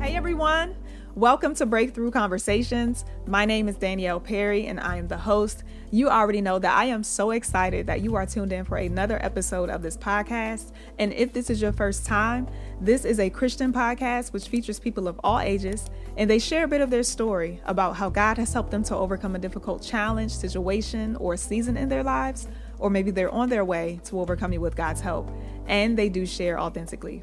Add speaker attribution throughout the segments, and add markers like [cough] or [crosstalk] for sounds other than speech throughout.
Speaker 1: Hey everyone, welcome to Breakthrough Conversations. My name is Danielle Perry and I am the host. You already know that I am so excited that you are tuned in for another episode of this podcast. And if this is your first time, this is a Christian podcast which features people of all ages and they share a bit of their story about how God has helped them to overcome a difficult challenge, situation, or season in their lives, or maybe they're on their way to overcoming with God's help. And they do share authentically.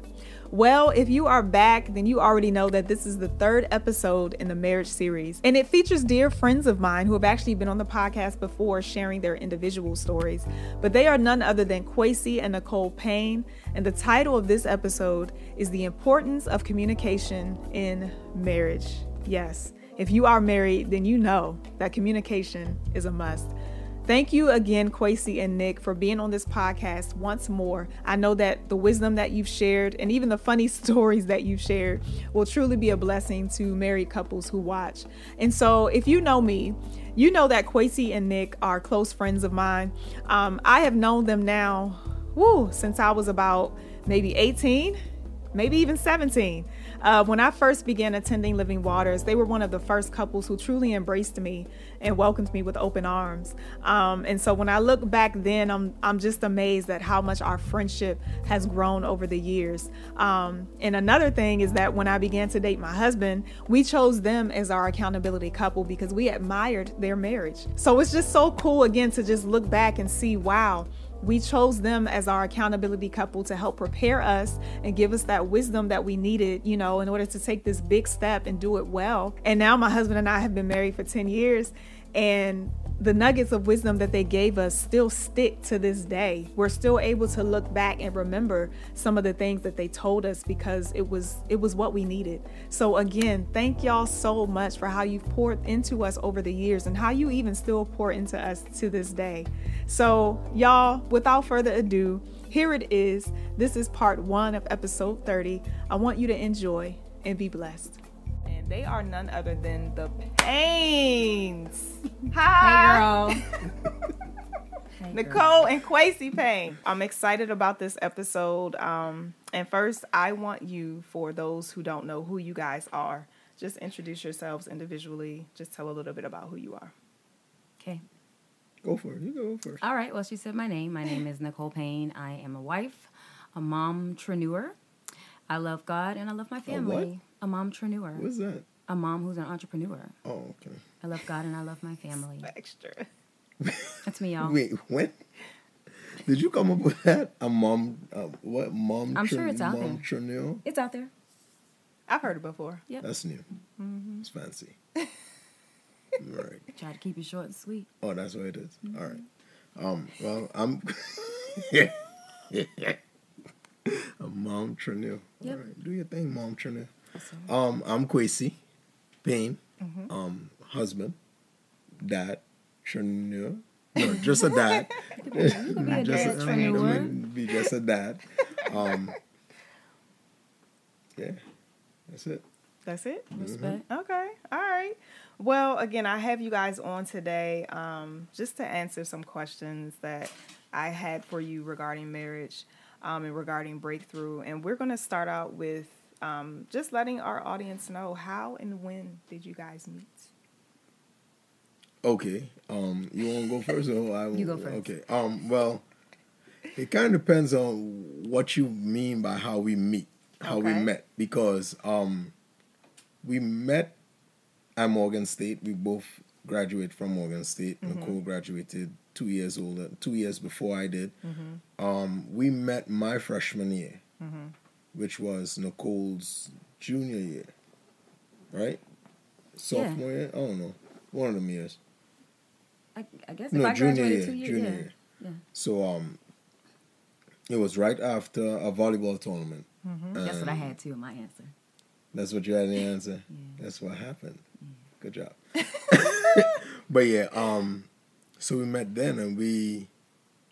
Speaker 1: Well, if you are back, then you already know that this is the third episode in the marriage series. And it features dear friends of mine who have actually been on the podcast before sharing their individual stories. But they are none other than Kwesi and Nicole Payne. And the title of this episode is The Importance of Communication in Marriage. Yes, if you are married, then you know that communication is a must. Thank you again, Kwesi and Nick, for being on this podcast once more. I know that the wisdom that you've shared and even the funny [laughs] stories that you've shared will truly be a blessing to married couples who watch. And so, if you know me, you know that Kwesi and Nick are close friends of mine. Um, I have known them now, woo, since I was about maybe 18, maybe even 17. Uh, when I first began attending Living Waters, they were one of the first couples who truly embraced me and welcomed me with open arms. Um, and so when I look back then, I'm, I'm just amazed at how much our friendship has grown over the years. Um, and another thing is that when I began to date my husband, we chose them as our accountability couple because we admired their marriage. So it's just so cool again to just look back and see, wow we chose them as our accountability couple to help prepare us and give us that wisdom that we needed, you know, in order to take this big step and do it well. And now my husband and I have been married for 10 years and the nuggets of wisdom that they gave us still stick to this day. We're still able to look back and remember some of the things that they told us because it was it was what we needed. So again, thank y'all so much for how you've poured into us over the years and how you even still pour into us to this day. So, y'all, without further ado, here it is. This is part 1 of episode 30. I want you to enjoy and be blessed and they are none other than the Paynes. [laughs] Hi,
Speaker 2: hey girl. [laughs]
Speaker 1: hey Nicole and Kwesi Payne. I'm excited about this episode. Um, and first, I want you, for those who don't know who you guys are, just introduce yourselves individually. Just tell a little bit about who you are.
Speaker 2: Okay.
Speaker 3: Go for it. You go first.
Speaker 2: All right. Well, she said my name. My name is Nicole Payne. I am a wife, a mom treneur. I love God and I love my family. A, a mom treneur.
Speaker 3: What's that?
Speaker 2: A mom who's an entrepreneur.
Speaker 3: Oh, okay.
Speaker 2: I love God and I love my family.
Speaker 1: Extra. [laughs]
Speaker 2: That's me, y'all.
Speaker 3: Wait, when? Did you come up with that? A mom, uh, what mom?
Speaker 2: I'm sure it's out there.
Speaker 3: Treneur?
Speaker 2: It's out there.
Speaker 1: I've heard it before.
Speaker 2: Yep.
Speaker 3: That's new.
Speaker 1: Mm-hmm.
Speaker 3: It's fancy. All [laughs] right.
Speaker 2: Try to keep it short and sweet.
Speaker 3: Oh, that's what it is.
Speaker 2: Mm-hmm.
Speaker 3: All right. Um. Well, I'm. Yeah. [laughs] A mom Treneur.
Speaker 2: Yep.
Speaker 3: All right. Do your thing, mom Treneur.
Speaker 2: Sir.
Speaker 3: Um. I'm Kwesi Payne.
Speaker 1: Mm-hmm.
Speaker 3: Um. Husband. Dad. Treneur. No, just a dad. [laughs]
Speaker 2: You be a
Speaker 3: just
Speaker 2: dad
Speaker 3: a. I mean, be just a dad. Um, [laughs] yeah, that's it.
Speaker 1: That's it?
Speaker 2: Respect.
Speaker 1: Okay. All right. Well, again, I have you guys on today um, just to answer some questions that I had for you regarding marriage um, and regarding breakthrough. And we're going to start out with um, just letting our audience know how and when did you guys meet?
Speaker 3: Okay. Um, you want to go first, or I?
Speaker 2: You go first.
Speaker 3: Okay. Um. Well, it kind of depends on what you mean by how we meet, how we met, because um, we met at Morgan State. We both graduated from Morgan State.
Speaker 1: Mm-hmm.
Speaker 3: Nicole graduated two years older, two years before I did.
Speaker 1: Mm-hmm.
Speaker 3: Um, we met my freshman year, which was Nicole's junior year, right? Sophomore year? I don't know. One of them years.
Speaker 2: I, I guess if
Speaker 3: No,
Speaker 2: I
Speaker 3: junior
Speaker 2: graduated
Speaker 3: year.
Speaker 2: two years,
Speaker 3: Junior
Speaker 2: yeah.
Speaker 3: year.
Speaker 2: Yeah.
Speaker 3: So um, it was right after a volleyball tournament.
Speaker 2: That's what I had too in my answer.
Speaker 3: That's what you had in the answer. [laughs]
Speaker 2: Yeah.
Speaker 3: That's what happened. Good job. [laughs] [laughs] but yeah, um, so we met then, and we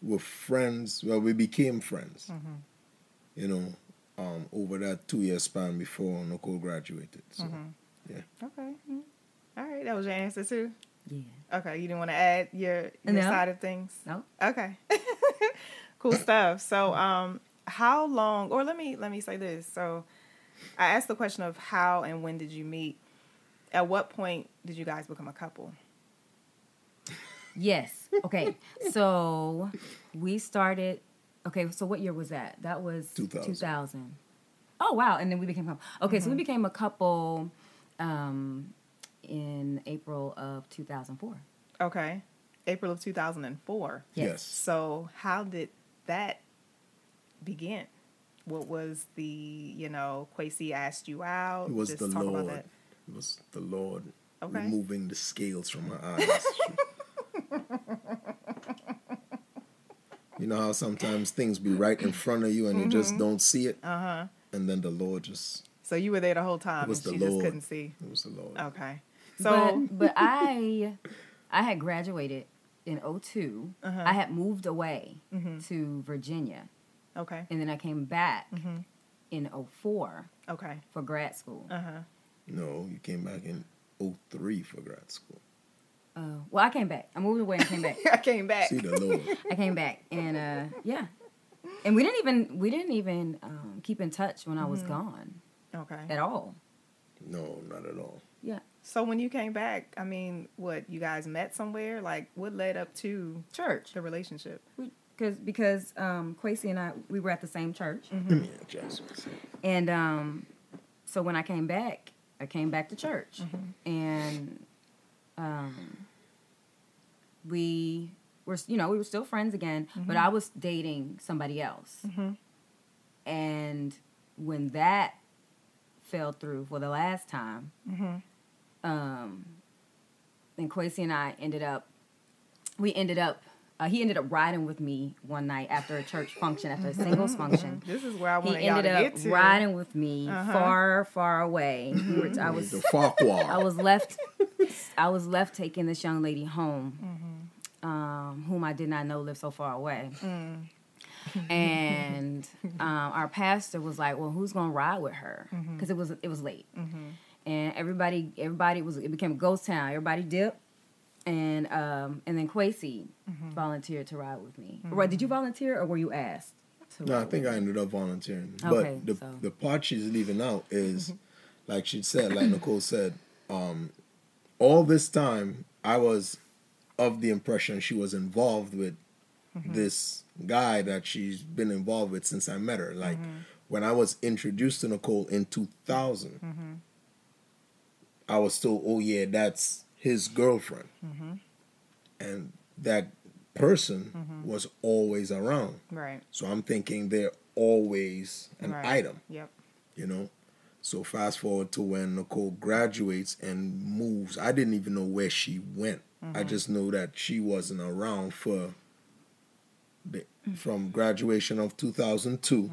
Speaker 3: were friends. Well, we became friends. You know, um, over that two year span before Nicole graduated. So yeah.
Speaker 1: Okay. Mm. All right. That was your answer too?
Speaker 2: Yeah.
Speaker 1: Okay. You didn't want to add your, your
Speaker 2: No.
Speaker 1: side of things?
Speaker 2: No.
Speaker 1: Okay. [laughs] cool stuff. So, um, how long? Or let me let me say this. So, I asked the question of how and when did you meet. At what point did you guys become a couple?
Speaker 2: Yes. Okay. so we started. Okay. So what year was that? That was
Speaker 3: 2000.
Speaker 2: 2000. Oh wow! And then we became a couple. Okay,
Speaker 1: Mm-hmm.
Speaker 2: so we became a couple um, in April of 2004.
Speaker 1: Okay, April of two thousand and four.
Speaker 2: Yes.
Speaker 3: Yes.
Speaker 1: So how did that begin? What was the you know Kwesi asked you out?
Speaker 3: It was
Speaker 1: Just
Speaker 3: the
Speaker 1: talk about
Speaker 3: Lord.
Speaker 1: that.
Speaker 3: It was the Lord
Speaker 1: Okay.
Speaker 3: removing the scales from her [laughs] eyes. You know how sometimes things be right in front of you and you just don't see it,
Speaker 1: Uh huh.
Speaker 3: and then the Lord just
Speaker 1: So you were there the whole time,
Speaker 3: It was
Speaker 1: and
Speaker 3: the
Speaker 1: she just
Speaker 3: Lord.
Speaker 1: couldn't see.
Speaker 3: it was the Lord.
Speaker 1: Okay. So
Speaker 2: but, but [laughs] I I had graduated in 2
Speaker 1: Uh-huh.
Speaker 2: I had moved away
Speaker 1: Mhm.
Speaker 2: to Virginia,
Speaker 1: okay.
Speaker 2: and then I came back
Speaker 1: Mhm.
Speaker 2: in 04
Speaker 1: Okay.
Speaker 2: for grad school.
Speaker 1: Uh huh.
Speaker 3: No, you came back in 03 for grad school.
Speaker 2: Uh, well, I came back. I moved away and came back. [laughs]
Speaker 1: I came back.
Speaker 3: See the Lord.
Speaker 2: I came back, and uh, yeah, and we didn't even we didn't even um, keep in touch when I was gone
Speaker 1: Okay.
Speaker 2: at all.
Speaker 3: No, not at all.
Speaker 2: Yeah,
Speaker 1: So when you came back, I mean, what you guys met somewhere? Like, what led up to
Speaker 2: church
Speaker 1: the relationship?
Speaker 2: because because um, Kwesi and I we were at the same church,
Speaker 3: Let me adjust myself.
Speaker 2: and um, so when I came back, I came back to church, and um, we were you know we were still friends again, but I was dating somebody else,
Speaker 1: Mhm.
Speaker 2: and when that fell through for the last time,
Speaker 1: Mm-hmm.
Speaker 2: um, and Kwesi and I ended up, we ended up, uh, he ended up riding with me one night after a church function, after a singles function. [laughs]
Speaker 1: This is where I
Speaker 2: He
Speaker 1: wanted y'all to He
Speaker 2: ended
Speaker 1: get
Speaker 2: up
Speaker 1: to.
Speaker 2: riding with me
Speaker 1: Uh-huh.
Speaker 2: far, far away. We were- I was,
Speaker 3: The Farquhar. [laughs]
Speaker 2: I was left, I was left taking this young lady home,
Speaker 1: Mm-hmm.
Speaker 2: um, whom I did not know lived so far away.
Speaker 1: Mm. [laughs]
Speaker 2: and um, our pastor was like, "Well, who's gonna ride with her?"
Speaker 1: Mm-hmm.
Speaker 2: Because it was it was late, and everybody everybody was it became a ghost town. Everybody dipped, and um, and then Kwesi
Speaker 1: Mm-hmm.
Speaker 2: volunteered to ride with me. Right? Did you volunteer or were you asked? To
Speaker 3: No, I think
Speaker 2: with
Speaker 3: I ended up volunteering.
Speaker 2: Okay,
Speaker 3: but the
Speaker 2: so-
Speaker 3: the part she's leaving out is, like she said, like Nicole said, um, all this time I was of the impression she was involved with this guy that she's been involved with since I met her. Like when I was introduced to Nicole in 2000, I was told, "Oh yeah, that's his girlfriend," mm-hmm. and that person mm-hmm. was always around.
Speaker 1: Right.
Speaker 3: So I'm thinking they're always an
Speaker 1: right.
Speaker 3: item,
Speaker 1: Yep.
Speaker 3: you know. So fast forward to when Nicole graduates and moves. I didn't even know where she went. I mm-hmm. just know that she wasn't around for the mm. from graduation of 2002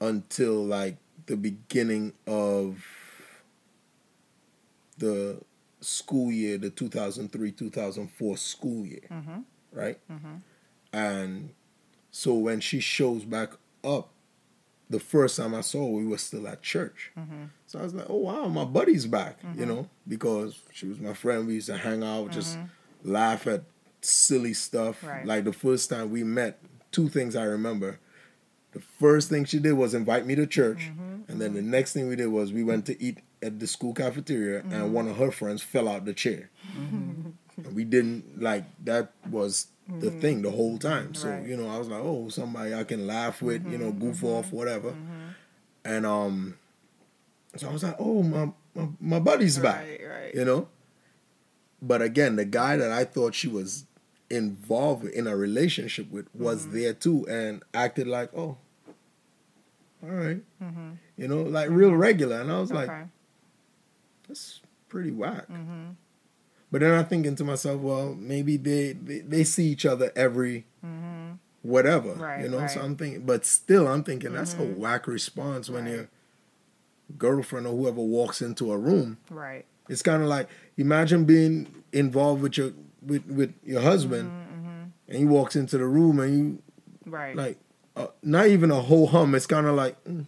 Speaker 3: until like the beginning of the school year, the 2003-2004 school year, mm-hmm. right? Mm-hmm. And so when she shows back up, the first time I saw her, we were still at church. Mm-hmm. So I was like, oh, wow, my buddy's back, you know, because she was my friend. We used to hang out, just laugh at silly stuff.
Speaker 1: Right.
Speaker 3: Like the first time we met, two things I remember. The first thing she did was invite me to church. And then the next thing we did was we went to eat at the school cafeteria, and mm-hmm. one of her friends fell out the chair. Mm-hmm. and we didn't, like, that was the mm-hmm. thing the whole time. So,
Speaker 1: Right.
Speaker 3: you know, I was like, oh, somebody I can laugh with, you know, goof off, whatever. And um, so I was like, oh, my, my, my buddy's back,
Speaker 1: Right. Right.
Speaker 3: you know? But again, the guy that I thought she was involved in a relationship with was there too and acted like, oh, all right. You know, like real regular. And I was like,
Speaker 1: okay.
Speaker 3: That's pretty whack. But then I'm thinking to myself, well, maybe they, they, they see each other every whatever.
Speaker 1: Right,
Speaker 3: you know, so
Speaker 1: right. Mm-hmm.
Speaker 3: I'm thinking, but still, I'm thinking that's a whack response when
Speaker 1: Right.
Speaker 3: your girlfriend or whoever walks into a room.
Speaker 1: Right.
Speaker 3: It's kind of like imagine being involved with your with, with your husband,
Speaker 1: Mm-hmm,
Speaker 3: and he walks into the room and you
Speaker 1: Right.
Speaker 3: like uh, not even a whole hum. It's kind of like mm,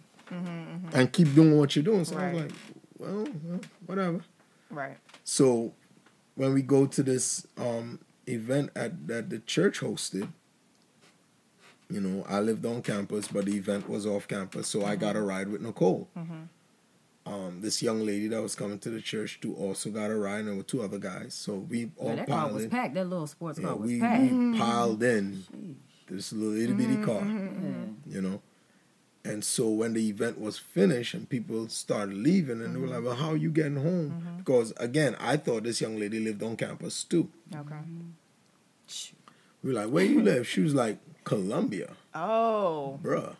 Speaker 3: and keep doing what you're doing. So I was
Speaker 1: Mm-hmm,
Speaker 3: like, well, well, whatever.
Speaker 1: right.
Speaker 3: So when we go to this um, event at that the church hosted, you know, I lived on campus, but the event was off campus, so I got a ride with Nicole. Um, this young lady that was coming to the church too also got a ride, and there were two other guys. So we all
Speaker 2: Yeah, that car was
Speaker 3: in.
Speaker 2: packed. That little sports
Speaker 3: Yeah,
Speaker 2: car was
Speaker 3: we,
Speaker 2: packed.
Speaker 3: we piled in this little itty bitty car, you know. And so when the event was finished and people started leaving, and they were like, "Well, how are you getting home?" Mm-hmm. Because again, I thought this young lady lived on campus too.
Speaker 1: Okay. Mm-hmm.
Speaker 3: We were like, "Where you live?" She was like, "Columbia,
Speaker 1: Oh,
Speaker 3: bruh."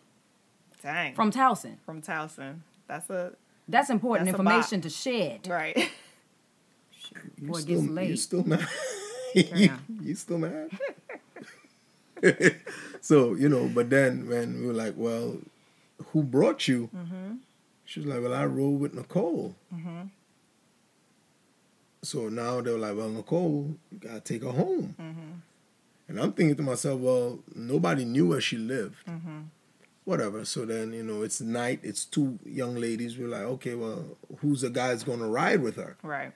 Speaker 1: dang.
Speaker 2: From Towson.
Speaker 1: from Towson. That's a
Speaker 2: That's important
Speaker 1: That's a
Speaker 2: information to shed.
Speaker 1: right. [laughs]
Speaker 3: You
Speaker 2: Boy, it
Speaker 3: still,
Speaker 2: gets [laughs]
Speaker 3: You still mad? you,
Speaker 2: Yeah.
Speaker 3: you still mad? so you know, but then when we were like, "Well, who brought you?" Mm-hmm. She was like, "Well, I rode with Nicole." Mm-hmm. So now they were like, "Well, Nicole, you gotta take her home." Mm-hmm. And I'm thinking to myself, "Well, nobody knew where she lived." Whatever. So then you know, it's night. It's two young ladies. We're like, "Okay, well, who's the guy's gonna ride with her?"
Speaker 1: Right.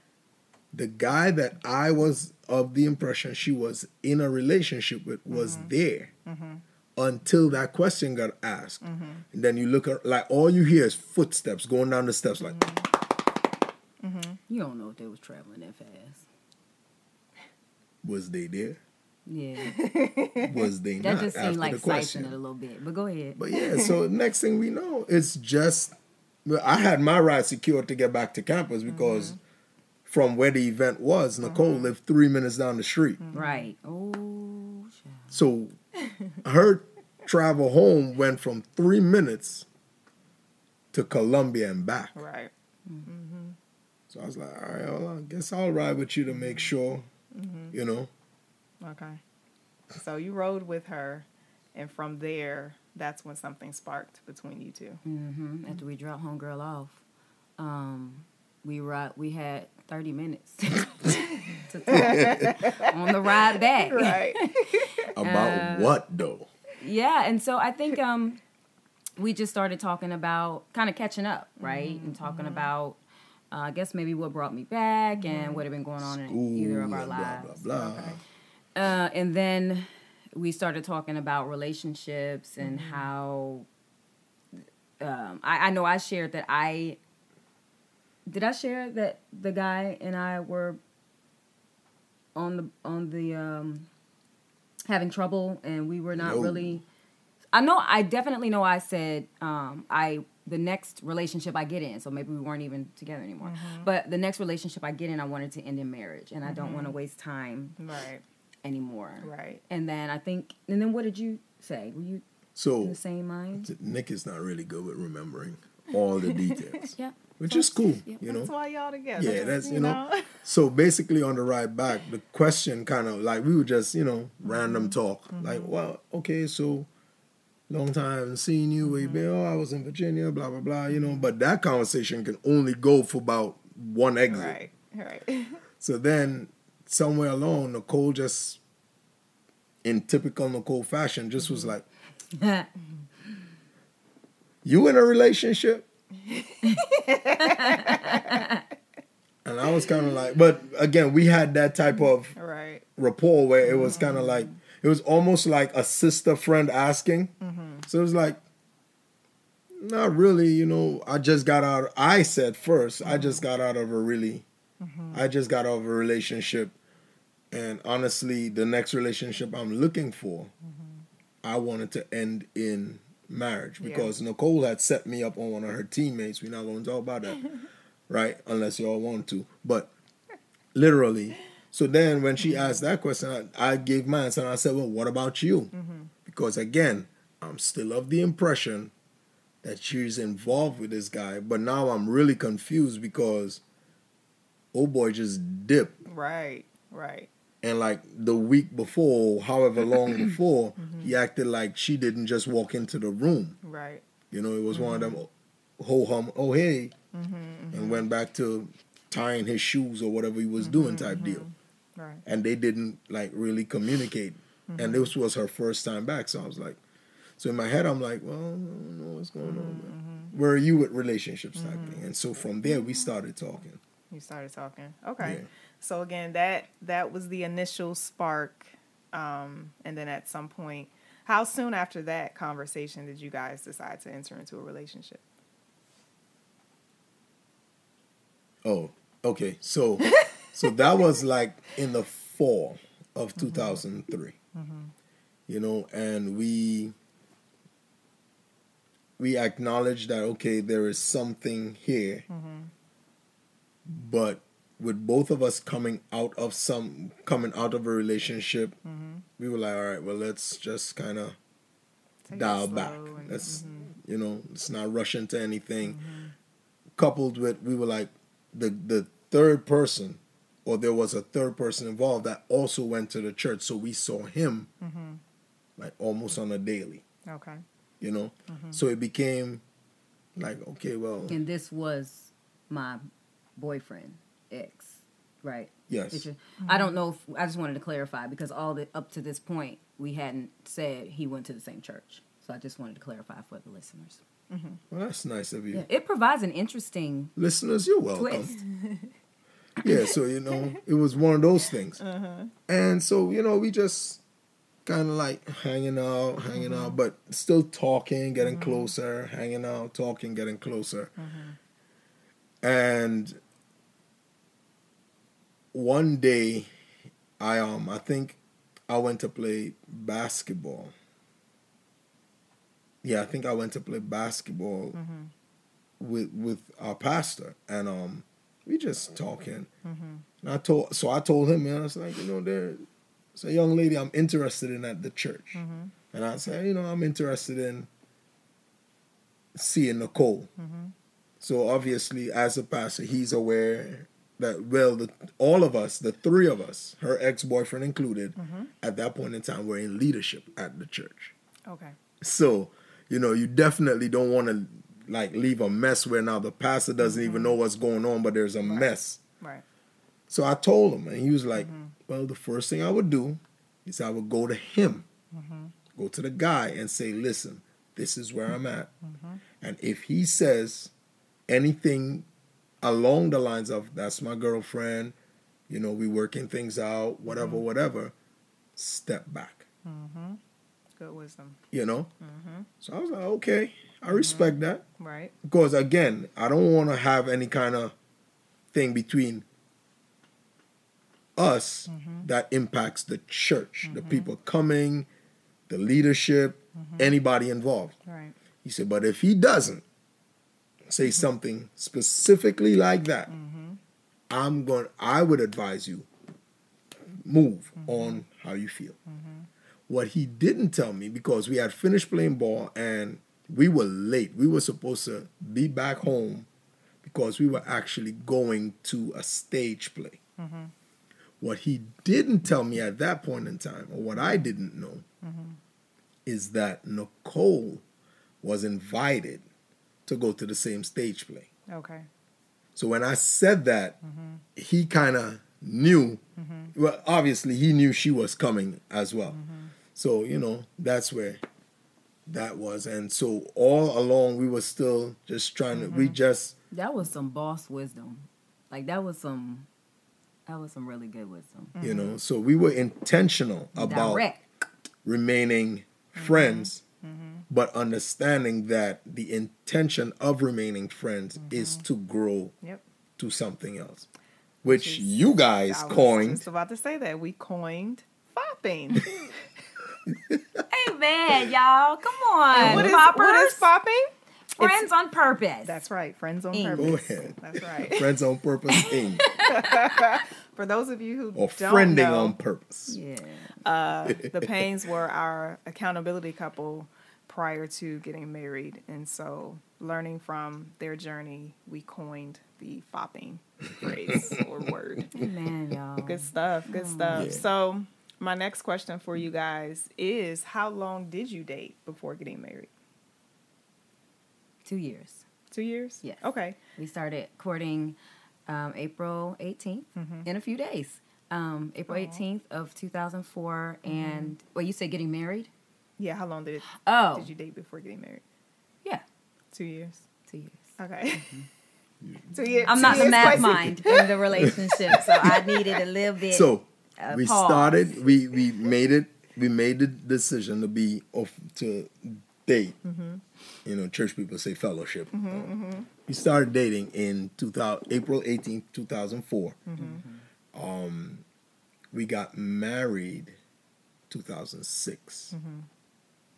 Speaker 3: the guy that I was of the impression she was in a relationship with was there until that question got asked. And then you look at like all you hear is footsteps going down the steps like mm-hmm. Mm-hmm.
Speaker 2: You don't know if they was traveling that fast.
Speaker 3: was they there?
Speaker 2: Yeah. [laughs]
Speaker 3: Was they
Speaker 2: That
Speaker 3: not?
Speaker 2: just seemed like
Speaker 3: the
Speaker 2: slicing
Speaker 3: question.
Speaker 2: it a little bit. But go ahead.
Speaker 3: But yeah, so [laughs] next thing we know, it's just I had my ride secured to get back to campus because from where the event was, Nicole lived three minutes down the street.
Speaker 2: Right. Oh, child.
Speaker 3: So her travel home went from three minutes to Columbia and back.
Speaker 1: Right.
Speaker 3: So I was like, all right, well, I guess I'll ride with you to make sure, you know.
Speaker 1: Okay. So you rode with her, and from there, that's when something sparked between you two.
Speaker 2: hmm After we dropped homegirl off, um, we ride. We had thirty minutes [laughs] to talk [laughs] on the ride back.
Speaker 1: Right. [laughs]
Speaker 3: About what though?
Speaker 2: Yeah, and so I think um, we just started talking about kind of catching up, right, and talking about. Uh, I guess maybe what brought me back and what had been going on in either of our
Speaker 3: blah
Speaker 2: lives.
Speaker 3: blah blah.
Speaker 2: Uh, and then we started talking about relationships and how um, I, I know I shared that I did I share that the guy and I were on the on the um, having trouble and we were not
Speaker 3: No.
Speaker 2: really I know I definitely know I said um, I the next relationship I get in so maybe we weren't even together anymore but the next relationship I get in I wanted to end in marriage and I don't want to waste time
Speaker 1: Right.
Speaker 2: anymore.
Speaker 1: Right.
Speaker 2: And then I think, and then what did you say? Were you in
Speaker 3: So
Speaker 2: the same mind?
Speaker 3: Nick is not really good with remembering all the details, [laughs]
Speaker 2: Yeah.
Speaker 3: Which is cool,
Speaker 2: Yep.
Speaker 3: you
Speaker 1: That's
Speaker 3: know.
Speaker 1: why y'all together.
Speaker 3: Yeah, that's you know. [laughs] So basically, on the ride back, the question kind of like we were just you know random mm-hmm. talk, like, mm-hmm. well, okay, so long time seen you. Where you mm-hmm. been? Oh, I was in Virginia, blah blah blah. You know, but that conversation can only go for about one exit.
Speaker 1: Right. Right. [laughs]
Speaker 3: So then, somewhere along, Nicole just, in typical Nicole fashion, just was like, [laughs] "You in a relationship?" [laughs] and I was kind of like, but again, we had that type of
Speaker 1: right.
Speaker 3: rapport where it was kind of mm-hmm. like it was almost like a sister friend asking. Mm-hmm. So it was like, not really, you know. I just got out. I said 1st I just mm-hmm. got out of a really, I just got out of a relationship, and honestly, the next relationship I'm looking for, I wanted to end in marriage
Speaker 1: Yeah.
Speaker 3: because Nicole had set me up on one of her teammates. We're not going to talk about that, [laughs] right? Unless y'all want to, but literally. So then, when she asked that question, I, I gave my answer and I said, "Well, what about you?" Mm-hmm. Because again, I'm still of the impression that she's involved with this guy, but now I'm really confused because oh boy just dipped,
Speaker 1: Right. Right.
Speaker 3: And like the week before, however long [clears throat] before, mm-hmm. he acted like she didn't just walk into the room.
Speaker 1: Right.
Speaker 3: You know, it was one of them mm-hmm. ho hum, oh hey, mm-hmm, and went back to tying his shoes or whatever he was doing type deal.
Speaker 1: Right.
Speaker 3: And they didn't like really communicate. And this was her first time back. So I was like, so in my head, I'm like, well, I don't know what's going on. man. Where are you with relationships type thing? And so from there, we started talking.
Speaker 1: You started talking. Okay.
Speaker 3: Yeah.
Speaker 1: So again, that that was the initial spark, um, and then at some point, How soon after that conversation did you guys decide to enter into a relationship?
Speaker 3: Oh, okay. So, [laughs] so that was like in the fall of mm-hmm. 2003. Mm-hmm. You know, and we we acknowledged that okay, there is something here, mm-hmm. but with both of us coming out of some coming out of a relationship, we were like, all right, well, let's just kind of dial back.
Speaker 1: and-
Speaker 3: Let's you know, let's not rush into anything. Coupled with we were like the the third person, or there was a third person involved that also went to the church, so we saw him like almost on a daily.
Speaker 1: Okay.
Speaker 3: You know, so it became like okay, well,
Speaker 2: And this was my boyfriend, ex, right?
Speaker 3: yes,
Speaker 2: Picture. Mm-hmm. I don't know if I just wanted to clarify because all the up to this point we hadn't said he went to the same church. So I just wanted to clarify for the listeners. Mm-hmm.
Speaker 3: well, that's nice of you,
Speaker 2: Yeah, it provides an interesting
Speaker 3: listeners. You're welcome.
Speaker 2: twist. [laughs]
Speaker 3: yeah, so you know, it was one of those things. Uh-huh. And so, you know, we just kind of like hanging out, hanging out, mm-hmm. but still talking, getting closer, hanging out, talking, getting closer. And one day I um I think I went to play basketball. Yeah, I think I went to play basketball with with our pastor and um we just talking. And I told so I told him, man, I was like, you know, there's a young lady I'm interested in at the church. And I said, you know, I'm interested in seeing Nicole. So obviously, as a pastor, he's aware that well, the, all of us, the three of us, her ex boyfriend included, mm-hmm. at that point in time, were in leadership at the church.
Speaker 1: Okay.
Speaker 3: So, you know, you definitely don't want to like leave a mess where now the pastor doesn't even mm-hmm. know what's going on, but there's a mess.
Speaker 1: Right.
Speaker 3: So I told him, and he was like, mm-hmm. "Well, the first thing I would do is I would go to him, go to the guy, and say, listen, this is where I'm at, and if he says anything along the lines of that's my girlfriend, you know, we working things out, whatever, mm-hmm. whatever, step back." Mm-hmm.
Speaker 1: Good wisdom.
Speaker 3: You know. Mm-hmm. So I was like, okay, I respect that
Speaker 1: Right.
Speaker 3: because again, I don't want to have any kind of thing between us that impacts the church, the people coming, the leadership, anybody involved.
Speaker 1: Right.
Speaker 3: He said, but if he doesn't say something specifically like that, mm-hmm. I'm going. I would advise you move mm-hmm. on how you feel. Mm-hmm. What he didn't tell me because we had finished playing ball and we were late. We were supposed to be back home because we were actually going to a stage play. What he didn't tell me at that point in time, or what I didn't know, is that Nicole was invited to go to the same stage play.
Speaker 1: Okay.
Speaker 3: So when I said that, mm-hmm. he kind of knew. Mm-hmm. Well, obviously, he knew she was coming as well. Mm-hmm. So, you know, that's where that was. And so all along, we were still just trying to, we just,
Speaker 2: That was some boss wisdom. Like that was some that was some really good wisdom.
Speaker 3: you know, so we were intentional about
Speaker 2: Direct.
Speaker 3: remaining friends, but understanding that the intention of remaining friends mm-hmm. is to grow
Speaker 1: Yep.
Speaker 3: to something else, which
Speaker 1: is-
Speaker 3: you guys coined.
Speaker 1: I was
Speaker 3: coined.
Speaker 1: just about to say that we coined fopping. [laughs]
Speaker 2: Hey man, y'all, come on.
Speaker 1: what is
Speaker 2: Poppers.
Speaker 1: what is fopping?
Speaker 2: Friends on purpose.
Speaker 1: That's right. Friends on
Speaker 2: Ing.
Speaker 1: purpose.
Speaker 3: Go ahead.
Speaker 1: That's right.
Speaker 3: Friends on purpose, Inc. [laughs] [laughs]
Speaker 1: For those of you who
Speaker 3: or
Speaker 1: don't
Speaker 3: friending
Speaker 1: know,
Speaker 3: on purpose.
Speaker 2: yeah.
Speaker 1: uh, the [laughs] Paynes were our accountability couple prior to getting married, and so learning from their journey, we coined the fopping phrase [laughs] or word.
Speaker 2: Hey man, y'all.
Speaker 1: Good stuff. Good stuff.
Speaker 3: Yeah.
Speaker 1: So, my next question for you guys is: How long did you date before getting married?
Speaker 2: Two years.
Speaker 1: Two years.
Speaker 2: Yes.
Speaker 1: Okay.
Speaker 2: We started courting um, April 18th in a few days. Um, April 18th of 2004. And, well, you said getting married?
Speaker 1: Yeah. How long did it,
Speaker 2: Oh,
Speaker 1: did you date before getting married?
Speaker 2: yeah,
Speaker 1: Two years.
Speaker 2: two years.
Speaker 1: Okay. [laughs] two years.
Speaker 2: I'm
Speaker 1: two
Speaker 2: not the math
Speaker 1: spicy.
Speaker 2: mind in the relationship, so I [laughs] needed a little bit.
Speaker 3: So
Speaker 2: Uh,
Speaker 3: we
Speaker 2: pause.
Speaker 3: started. We we made it we made the decision to be off to date. Mm-hmm. You know, church people say fellowship. Mm-hmm, mm-hmm. We started dating in 2000, April 18th, 2004. Um, we got married 2006.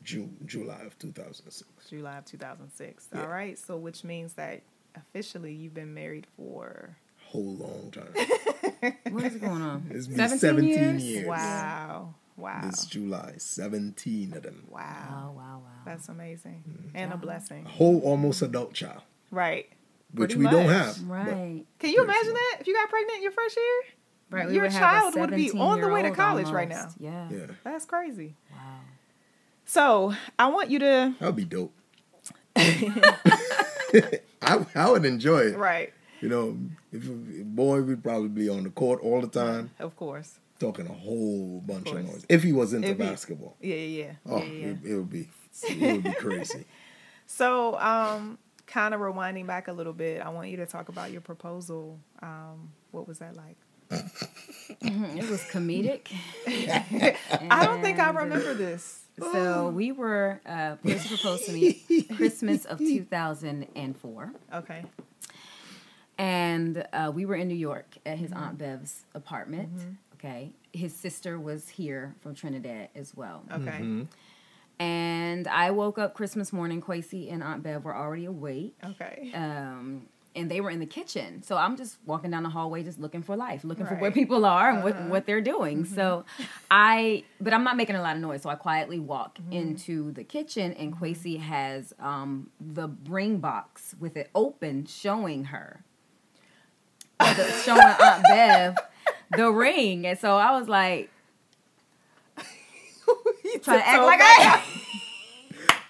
Speaker 3: Ju- July of 2006.
Speaker 1: July of 2006.
Speaker 3: Yeah.
Speaker 1: All right. So, which means that officially you've been married for.
Speaker 3: a Whole long time. [laughs]
Speaker 2: What is going on?
Speaker 3: It's been
Speaker 2: 17
Speaker 3: 17
Speaker 2: years?
Speaker 3: years.
Speaker 1: Wow. Wow.
Speaker 3: This July, 17 of them.
Speaker 1: Wow.
Speaker 2: Wow, wow, wow.
Speaker 1: That's amazing.
Speaker 3: Mm-hmm.
Speaker 1: And a blessing.
Speaker 3: A whole almost adult child,
Speaker 1: Right.
Speaker 3: which
Speaker 1: Pretty
Speaker 3: we don't have.
Speaker 2: Right.
Speaker 1: Can you imagine
Speaker 3: ma'am.
Speaker 1: that if you got pregnant your first year?
Speaker 2: Right.
Speaker 1: Your
Speaker 2: would have a
Speaker 1: child would be on the way to
Speaker 2: 17-year-old
Speaker 1: college right now.
Speaker 2: Yeah.
Speaker 3: Yeah,
Speaker 1: That's crazy.
Speaker 2: Wow.
Speaker 1: So, I want you to.
Speaker 3: that would be dope. [laughs] [laughs] I, I would enjoy it.
Speaker 1: Right.
Speaker 3: You know, if a boy would probably be on the court all the time,
Speaker 1: Of course.
Speaker 3: Talking a whole bunch of,
Speaker 1: course.
Speaker 3: noise. If he was into
Speaker 1: If he-
Speaker 3: basketball,
Speaker 1: Yeah, yeah, yeah.
Speaker 3: oh,
Speaker 1: yeah, yeah.
Speaker 3: It, it would be it would be crazy. [laughs]
Speaker 1: So, um, kind of rewinding back a little bit, I want you to talk about your proposal. Um, what was that like?
Speaker 2: Mhm, It was comedic. [laughs]
Speaker 1: I don't think I remember this.
Speaker 2: So we were, uh, Percy proposed to me [laughs] Christmas of 2004.
Speaker 1: Okay.
Speaker 2: And uh, we were in New York at his Aunt Bev's apartment. Okay. His sister was here from Trinidad as well.
Speaker 1: Okay.
Speaker 3: Mm-hmm.
Speaker 2: And I woke up Christmas morning. Kwesi and Aunt Bev were already awake.
Speaker 1: Okay.
Speaker 2: Um, and they were in the kitchen. So I'm just walking down the hallway, just looking for life, looking for where people are and what,
Speaker 1: Uh-huh.
Speaker 2: what they're doing. So I, but I'm not making a lot of noise. So I quietly walk
Speaker 1: Mm-hmm.
Speaker 2: into the kitchen, and Kwesi has um, the ring box with it open, showing her, [laughs] showing Aunt Bev the ring. And so I was like, [laughs]
Speaker 1: You
Speaker 2: trying to act like I. [laughs]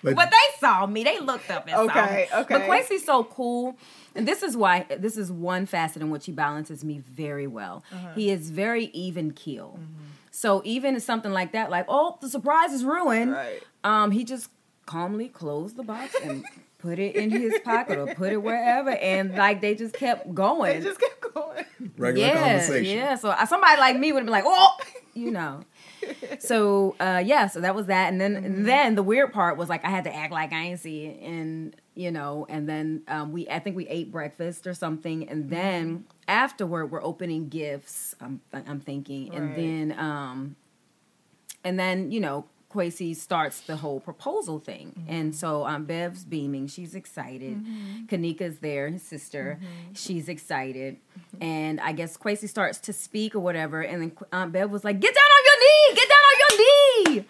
Speaker 3: But,
Speaker 2: But they saw me. They looked up and saw
Speaker 1: Okay,
Speaker 2: me.
Speaker 1: okay.
Speaker 2: But Kwesi's so cool. And this is why this is one facet in which he balances me very well.
Speaker 1: Uh-huh.
Speaker 2: He is very even keel.
Speaker 1: Mm-hmm.
Speaker 2: So even something like that, like, oh, the surprise is ruined.
Speaker 1: Right.
Speaker 2: Um, he just calmly closed the box and put it in his pocket or put it wherever. And like they just kept going.
Speaker 1: It just kept going.
Speaker 3: regular
Speaker 2: yeah,
Speaker 3: conversation.
Speaker 2: Yeah, so uh, somebody like me would have been like, oh, you know. So uh, yeah, so that was that, and then and then the weird part was like I had to act like I ain't see it, and you know, and then um, we I think we ate breakfast or something, and then afterward we're opening gifts. I'm I'm thinking, and then um, and then you know. Kwesi starts the whole proposal thing. Mm-hmm. And so um, Bev's beaming. She's excited. Mm-hmm. Kanika's there, his sister. Mm-hmm. She's excited. And I guess Kwesi starts to speak or whatever. And then Aunt Bev was like, Get down on your knee! Get down on your knee!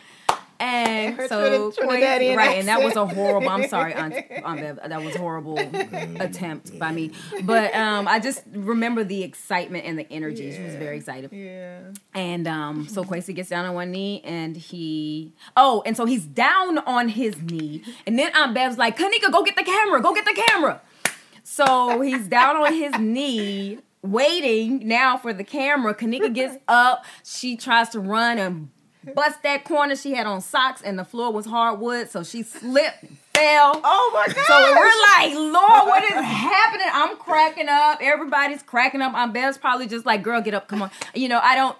Speaker 2: And so, right, and that was a horrible. I'm sorry, Aunt, [laughs] Aunt Bev. That was a horrible attempt by me. But um, I just remember the excitement and the energy. She was very excited.
Speaker 1: Yeah.
Speaker 2: And um, so Kwesi gets down on one knee and he oh, and so he's down on his knee. And then Aunt Bev's like, Kanika, go get the camera, go get the camera. So he's down on his [laughs] knee, waiting now for the camera. Kanika gets up, she tries to run and bust that corner. She had on socks and the floor was hardwood, so she slipped, fell.
Speaker 1: Oh my god.
Speaker 2: So we're like, Lord, what is happening? I'm cracking up. Everybody's cracking up. I'm Bev's probably just like, girl, get up, come on. You know, I don't.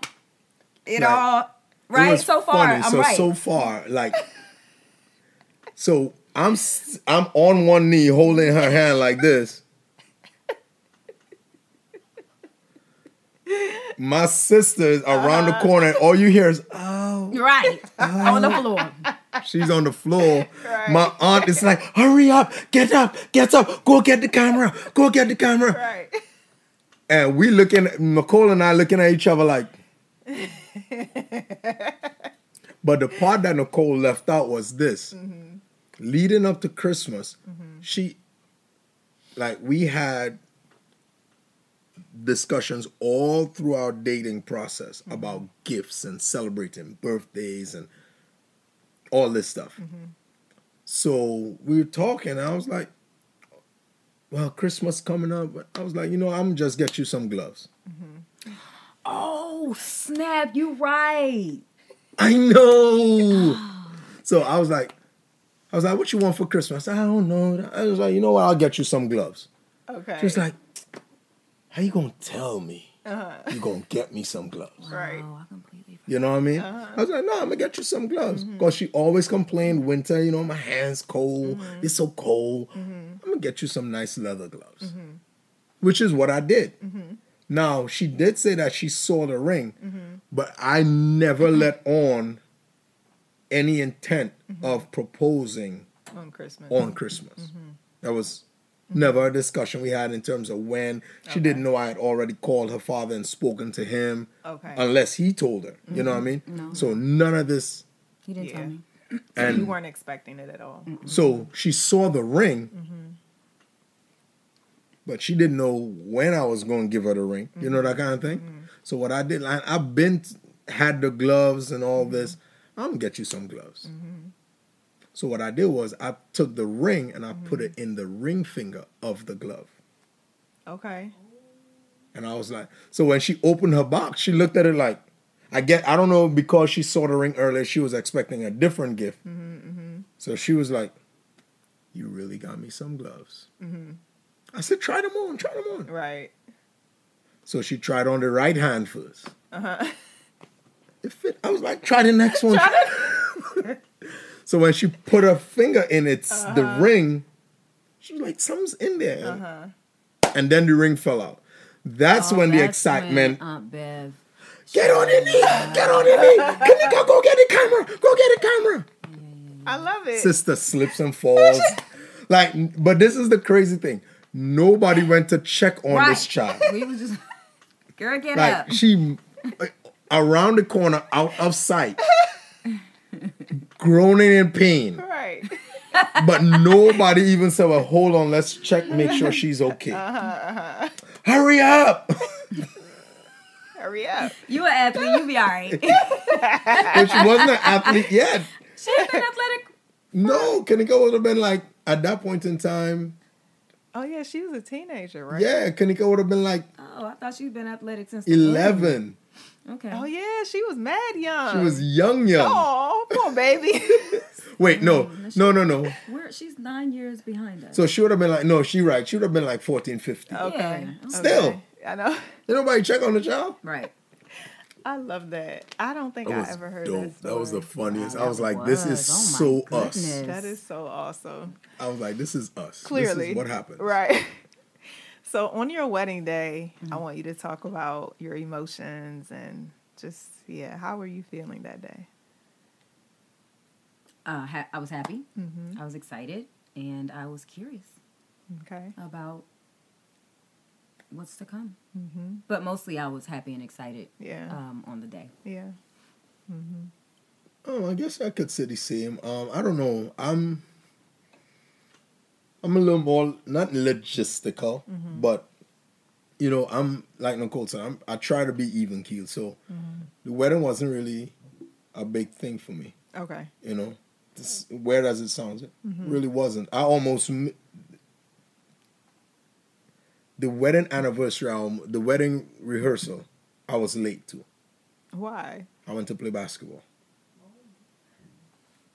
Speaker 2: It
Speaker 3: Right.
Speaker 2: all
Speaker 3: It
Speaker 2: so far.
Speaker 3: funny.
Speaker 2: I'm
Speaker 3: so
Speaker 2: right.
Speaker 3: so far, like, [laughs] so I'm I'm on one knee holding her hand like this. My sister's around
Speaker 2: Uh-huh.
Speaker 3: the corner, and all you hear is, "Oh,
Speaker 2: right on the floor.
Speaker 3: she's on the floor."
Speaker 1: Right.
Speaker 3: My aunt is like, "Hurry up, get up, get up, go get the camera, go get the camera."
Speaker 1: Right.
Speaker 3: And we looking, Nicole and I looking at each other like. [laughs] but the part that Nicole left out was this: leading up to Christmas, she, like, we had discussions all through our dating process about gifts and celebrating birthdays and all this stuff. So we were talking, and I was like, well, Christmas coming up. I was like, you know, I'm just get you some gloves.
Speaker 2: Oh snap! You right.
Speaker 3: I know. so I was like, I was like, what you want for Christmas? I don't know. I was like, you know what? I'll get you some gloves.
Speaker 1: Okay.
Speaker 3: She was like, how you gonna tell me? Uh-huh. you gonna get me some gloves.
Speaker 1: Right.
Speaker 2: Oh, I completely.
Speaker 3: You know what I mean? Uh-huh. I was like, no, I'm gonna get you some gloves. Mm-hmm. Because she always complained winter, you know, my hands cold, mm-hmm. it's so cold. Mm-hmm. I'm gonna get you some nice leather gloves. Which is what I did. Now, she did say that she saw the ring, but I never let on any intent of proposing
Speaker 1: On Christmas.
Speaker 3: on Christmas. That was never a discussion we had in terms of when. She didn't know I had already called her father and spoken to him
Speaker 1: Okay.
Speaker 3: unless he told her. You know what I mean?
Speaker 2: No.
Speaker 3: So none of this.
Speaker 2: He didn't
Speaker 1: Yeah.
Speaker 2: tell me.
Speaker 1: you weren't expecting it at all.
Speaker 3: so she saw the ring, mm-hmm. but she didn't know when I was going to give her the ring. You know that mm-hmm. kind of thing. Mm-hmm. So what I did, I, I've been had the gloves and all this. I'm gonna get you some gloves. So what I did was I took the ring and I put it mm. in the ring finger of the glove.
Speaker 1: Okay.
Speaker 3: And I was like, so when she opened her box, she looked at it like, I get, I don't know, because she saw the ring earlier, she was expecting a different gift. Mm-hmm, mm-hmm. So she was like, you really got me some gloves. Mm-hmm. I said, try them on, try them on.
Speaker 1: Right.
Speaker 3: So she tried on the right hand first. Uh-huh. It fit. I was like, try the next [laughs] one. [laughs] so when she put her finger in its the uh-huh. ring, she was like, something's in there. Uh-huh. And then the ring fell out. That's
Speaker 2: Oh,
Speaker 3: when the excitement.
Speaker 2: when Aunt Bev.
Speaker 3: Get on your knee. Get on your knee. Kanika, go get the camera. Go get the camera.
Speaker 1: I love it.
Speaker 3: Sister slips and falls. [laughs] like, but this is the crazy thing. Nobody went to check on
Speaker 2: Right.
Speaker 3: this child.
Speaker 2: We was just. [laughs] Girl, get
Speaker 3: Like
Speaker 2: up.
Speaker 3: she uh, around the corner, out of sight, [laughs] groaning in pain.
Speaker 1: right. [laughs]
Speaker 3: But nobody even said, "Well, hold on, let's check, make sure she's okay." Uh-huh, uh-huh. Hurry up! [laughs]
Speaker 1: Hurry up.
Speaker 2: You an athlete, you be all right. [laughs]
Speaker 3: but she wasn't an athlete yet.
Speaker 2: she ain't been athletic.
Speaker 3: No, Kanika would have been like at that point in time.
Speaker 1: Oh yeah, she was a teenager, right?
Speaker 3: Yeah, Kanika would have been like
Speaker 2: Oh, I thought she'd been athletic since the
Speaker 3: eleven.
Speaker 2: Okay.
Speaker 1: Oh yeah, she was mad young.
Speaker 3: She was young, young.
Speaker 1: Oh, poor baby. [laughs]
Speaker 3: Wait, mm, no, no, no, no.
Speaker 2: Where she's nine years behind us.
Speaker 3: So she would have been like, no, she right. She would have been like 14, 15.
Speaker 1: okay.
Speaker 2: Yeah.
Speaker 3: Still.
Speaker 1: Okay. I know.
Speaker 3: Did nobody check on the child?
Speaker 2: right.
Speaker 1: I love that. I don't think
Speaker 3: That
Speaker 1: I
Speaker 3: was
Speaker 1: ever heard
Speaker 3: dope.
Speaker 1: that.
Speaker 3: That was the funniest.
Speaker 2: Wow,
Speaker 3: I was
Speaker 2: that
Speaker 3: like, this is
Speaker 2: was.
Speaker 3: so
Speaker 2: Oh my
Speaker 3: us.
Speaker 1: That is so awesome.
Speaker 3: I was like, this is us.
Speaker 1: Clearly.
Speaker 3: This is what happened.
Speaker 1: Right. [laughs] So on your wedding day,
Speaker 2: Mm-hmm.
Speaker 1: I want you to talk about your emotions and just yeah, how were you feeling that day?
Speaker 2: Uh, ha- I was happy.
Speaker 1: Mm-hmm.
Speaker 2: I was excited, and I was curious
Speaker 1: Okay.
Speaker 2: about what's to come.
Speaker 1: Mm-hmm.
Speaker 2: But mostly, I was happy and excited
Speaker 1: Yeah.
Speaker 2: um, on the day.
Speaker 1: yeah.
Speaker 3: Oh, I guess I could say the same. Um, I don't know. I'm I'm a little more not logistical,
Speaker 1: Mm-hmm.
Speaker 3: but you know, I'm like Nicole said, I'm, I try to be even keeled. So
Speaker 1: Mm-hmm.
Speaker 3: the wedding wasn't really a big thing for me.
Speaker 1: Okay.
Speaker 3: You know, this, weird as it sounds, it
Speaker 1: Mm-hmm.
Speaker 3: really wasn't. I almost the wedding anniversary, um, the wedding rehearsal, I was late to.
Speaker 1: Why?
Speaker 3: I went to play basketball.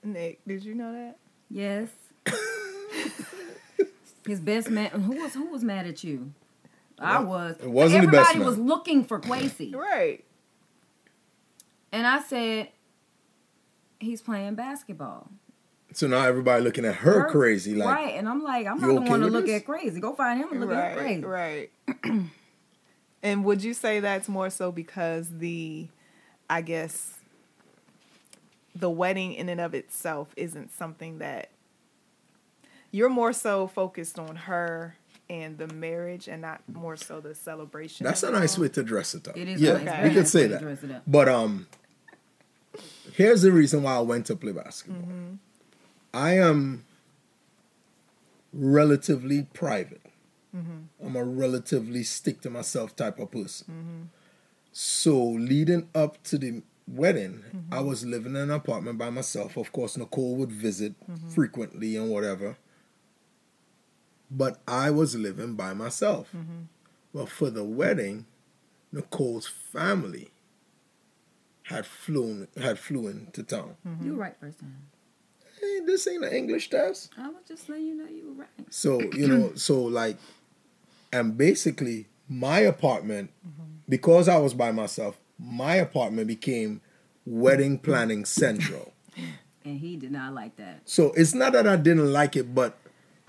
Speaker 1: Nick, did you know that?
Speaker 2: Yes. [laughs] His best man. Who was who was mad at you? I was.
Speaker 3: it wasn't the
Speaker 2: Everybody
Speaker 3: best man.
Speaker 2: was looking for Kwesi,
Speaker 1: Right.
Speaker 2: and I said, "He's playing basketball."
Speaker 3: So now everybody looking at her
Speaker 2: Her-
Speaker 3: crazy, like
Speaker 2: right, and I'm like, I'm
Speaker 3: You
Speaker 2: not the
Speaker 3: okay
Speaker 2: one to
Speaker 3: with
Speaker 2: look
Speaker 3: this?
Speaker 2: at crazy. Go find him and look at
Speaker 1: right.
Speaker 2: crazy.
Speaker 1: Right. [clears throat] and would you say that's more so because the, I guess, the wedding in and of itself isn't something that you're more so focused on her and the marriage and not more so the celebration.
Speaker 3: that's a nice way to dress it up.
Speaker 2: It is
Speaker 3: Yeah,
Speaker 2: nice.
Speaker 1: Okay.
Speaker 2: Very
Speaker 3: we could
Speaker 2: nice
Speaker 3: say
Speaker 2: way to
Speaker 3: that.
Speaker 2: dress it up.
Speaker 3: But um, here's the reason why I went to play basketball.
Speaker 1: Mm-hmm.
Speaker 3: I am relatively private.
Speaker 1: Mm-hmm.
Speaker 3: I'm a relatively stick to myself type of person.
Speaker 1: Mm-hmm.
Speaker 3: So leading up to the wedding,
Speaker 1: Mm-hmm.
Speaker 3: I was living in an apartment by myself. Of course, Nicole would visit
Speaker 1: Mm-hmm.
Speaker 3: frequently and whatever. But I was living by myself.
Speaker 1: Mm-hmm.
Speaker 3: Well, for the wedding, Nicole's family had flown had flew into town.
Speaker 1: Mm-hmm.
Speaker 2: You were right first time.
Speaker 3: Hey, this ain't an English test.
Speaker 2: I was just letting you know you were right.
Speaker 3: So, you know, [clears throat] so like and basically my apartment, because I was by myself, my apartment became wedding planning central.
Speaker 2: And he did not like that.
Speaker 3: So it's not that I didn't like it, but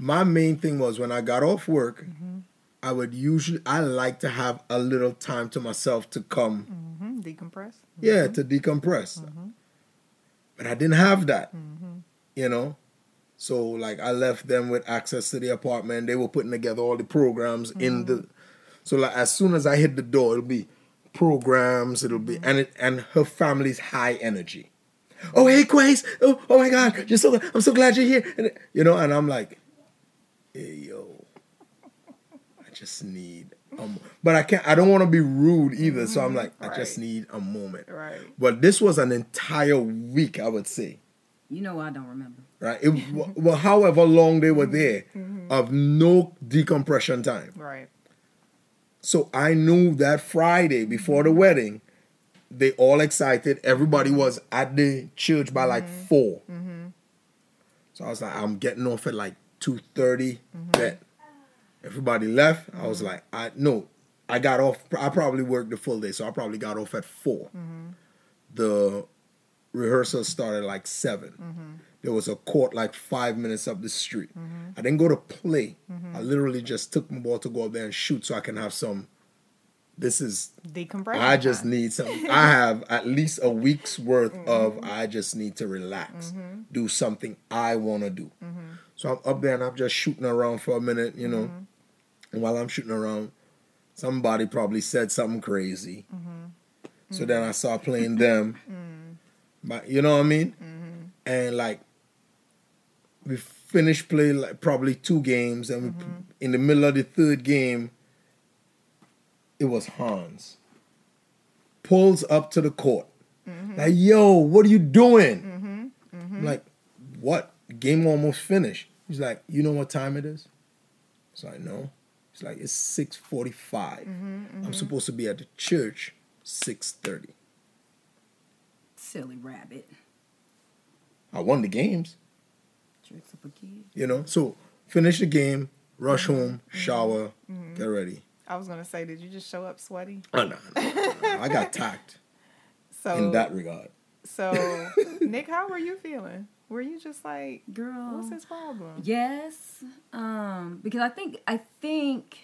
Speaker 3: my main thing was when I got off work, I would usually I like to have a little time to myself to come,
Speaker 1: hmm Decompress.
Speaker 3: yeah, mm-hmm. to decompress. Mm-hmm. But I didn't have that, mm-hmm. you know. So like I left them with access to the apartment. They were putting together all the programs in the. So like as soon as I hit the door, it'll be programs. It'll be and it and her family's high energy. Oh hey Quace! Oh, oh my God! You're so I'm so glad you're here. And, you know, and I'm like, hey yo, I just need. A mo-. But I can't. I don't want to be rude either. So I'm mm, like, I just need a moment.
Speaker 1: Right.
Speaker 3: But this was an entire week, I would say.
Speaker 2: You know I don't remember.
Speaker 3: Right. It, well, however long they were there, [laughs] mm-hmm. of no decompression time.
Speaker 1: Right.
Speaker 3: So I knew that Friday before the mm-hmm. wedding, they all excited. Everybody was at the church by like mm-hmm. 4 So I was like, I'm getting off at like two Bet. Mm-hmm. Everybody left. I was mm-hmm. like, I no, I got off. I probably worked the full day, so I probably got off at 4 mm-hmm. The rehearsal started like 7 There was a court like five minutes up the street. I didn't go to play. I literally just took my ball to go up there and shoot so I can have some. This is
Speaker 1: Decompress.
Speaker 3: I just need some. I [laughs] have at least a week's worth of. I just need to relax, do something I want to do. So I'm up there and I'm just shooting around for a minute, you know. And while I'm shooting around, somebody probably said something crazy. So mm-hmm. then I started playing them. Mm-hmm. But you know what I mean? Mm-hmm. And like we finished playing like probably two games, and we, in the middle of the third game, it was Hans. Pulls up to the court. Like, yo, what are you doing? I'm like, what? Game almost finished. He's like, you know what time it is? It's like, no. It's like it's 645. Mm-hmm, mm-hmm. I'm supposed to be at the church 630.
Speaker 2: Silly rabbit.
Speaker 3: I won the games,
Speaker 2: Tricks up a kid.
Speaker 3: you know. So finish the game, rush mm-hmm, home, shower, get ready.
Speaker 1: I was gonna say, did you just show up sweaty?
Speaker 3: Oh, no, no, no, no. I got [laughs] tact
Speaker 1: So
Speaker 3: in that regard.
Speaker 1: So [laughs] Nick, how were you feeling? Were you just like,
Speaker 2: Girl.
Speaker 1: what's his problem?
Speaker 2: Yes, um, because I think I think.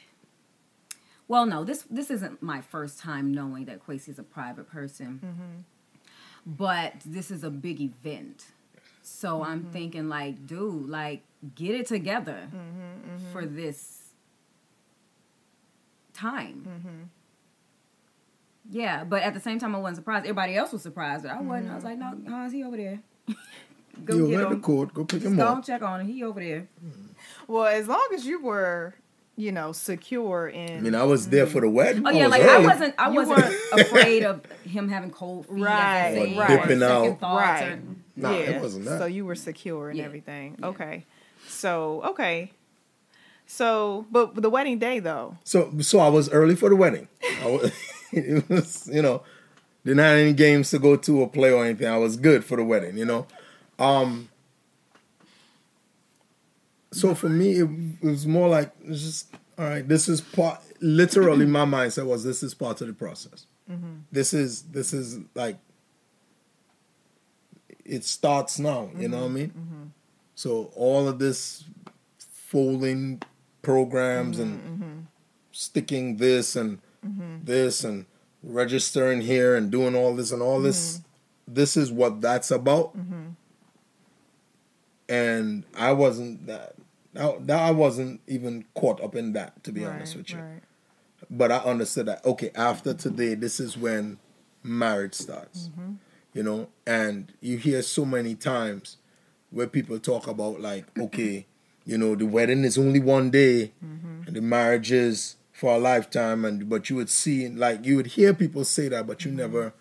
Speaker 2: Well, no this this isn't my first time knowing that Kwesi's a private person, mm-hmm. but this is a big event, so I'm mm-hmm. thinking like, dude, like get it together mm-hmm, for this time. Yeah, but at the same time, I wasn't surprised. Everybody else was surprised, but I wasn't. I was like, no, how's he over there? [laughs] Go
Speaker 3: You
Speaker 2: get
Speaker 3: at the
Speaker 2: him.
Speaker 3: court, go pick
Speaker 2: Just
Speaker 3: him
Speaker 2: go
Speaker 3: up.
Speaker 2: and check on him. He over there. Hmm.
Speaker 1: Well, as long as you were, you know, secure in
Speaker 3: I mean, I was there for the wedding.
Speaker 2: Oh yeah,
Speaker 3: was
Speaker 2: like
Speaker 3: early.
Speaker 2: I wasn't. I
Speaker 1: You
Speaker 2: wasn't [laughs] afraid of him having cold feet,
Speaker 1: Right,
Speaker 2: as they
Speaker 1: right.
Speaker 3: Dipping
Speaker 2: second
Speaker 3: out.
Speaker 2: thoughts
Speaker 1: right.
Speaker 2: or-
Speaker 3: Nah,
Speaker 1: yeah.
Speaker 3: it wasn't that.
Speaker 1: So you were secure and
Speaker 2: Yeah.
Speaker 1: everything. Okay. So okay. So, but the wedding day though.
Speaker 3: So, so I was early for the wedding. I was, [laughs] it was, you know, didn't have any games to go to or play or anything. I was good for the wedding, you know. Um. So for me, it, it was more like it's just all right. This is part. Literally, my mindset was this is part of the process. Mm-hmm. This is this is like it starts now. You know what I mean? Mm-hmm. So all of this folding programs mm-hmm, and sticking this and this and registering here and doing all this and all this this is what that's about and i wasn't that i wasn't even caught up in that to be honest with you
Speaker 1: right.
Speaker 3: but I understood that okay, after today, this is when marriage starts. Mm-hmm. You know, and you hear so many times where people talk about like, [clears throat] okay, you know, the wedding is only one day, mm-hmm. and the marriage is for a lifetime, and but you would see like you would hear people say that, but you mm-hmm. never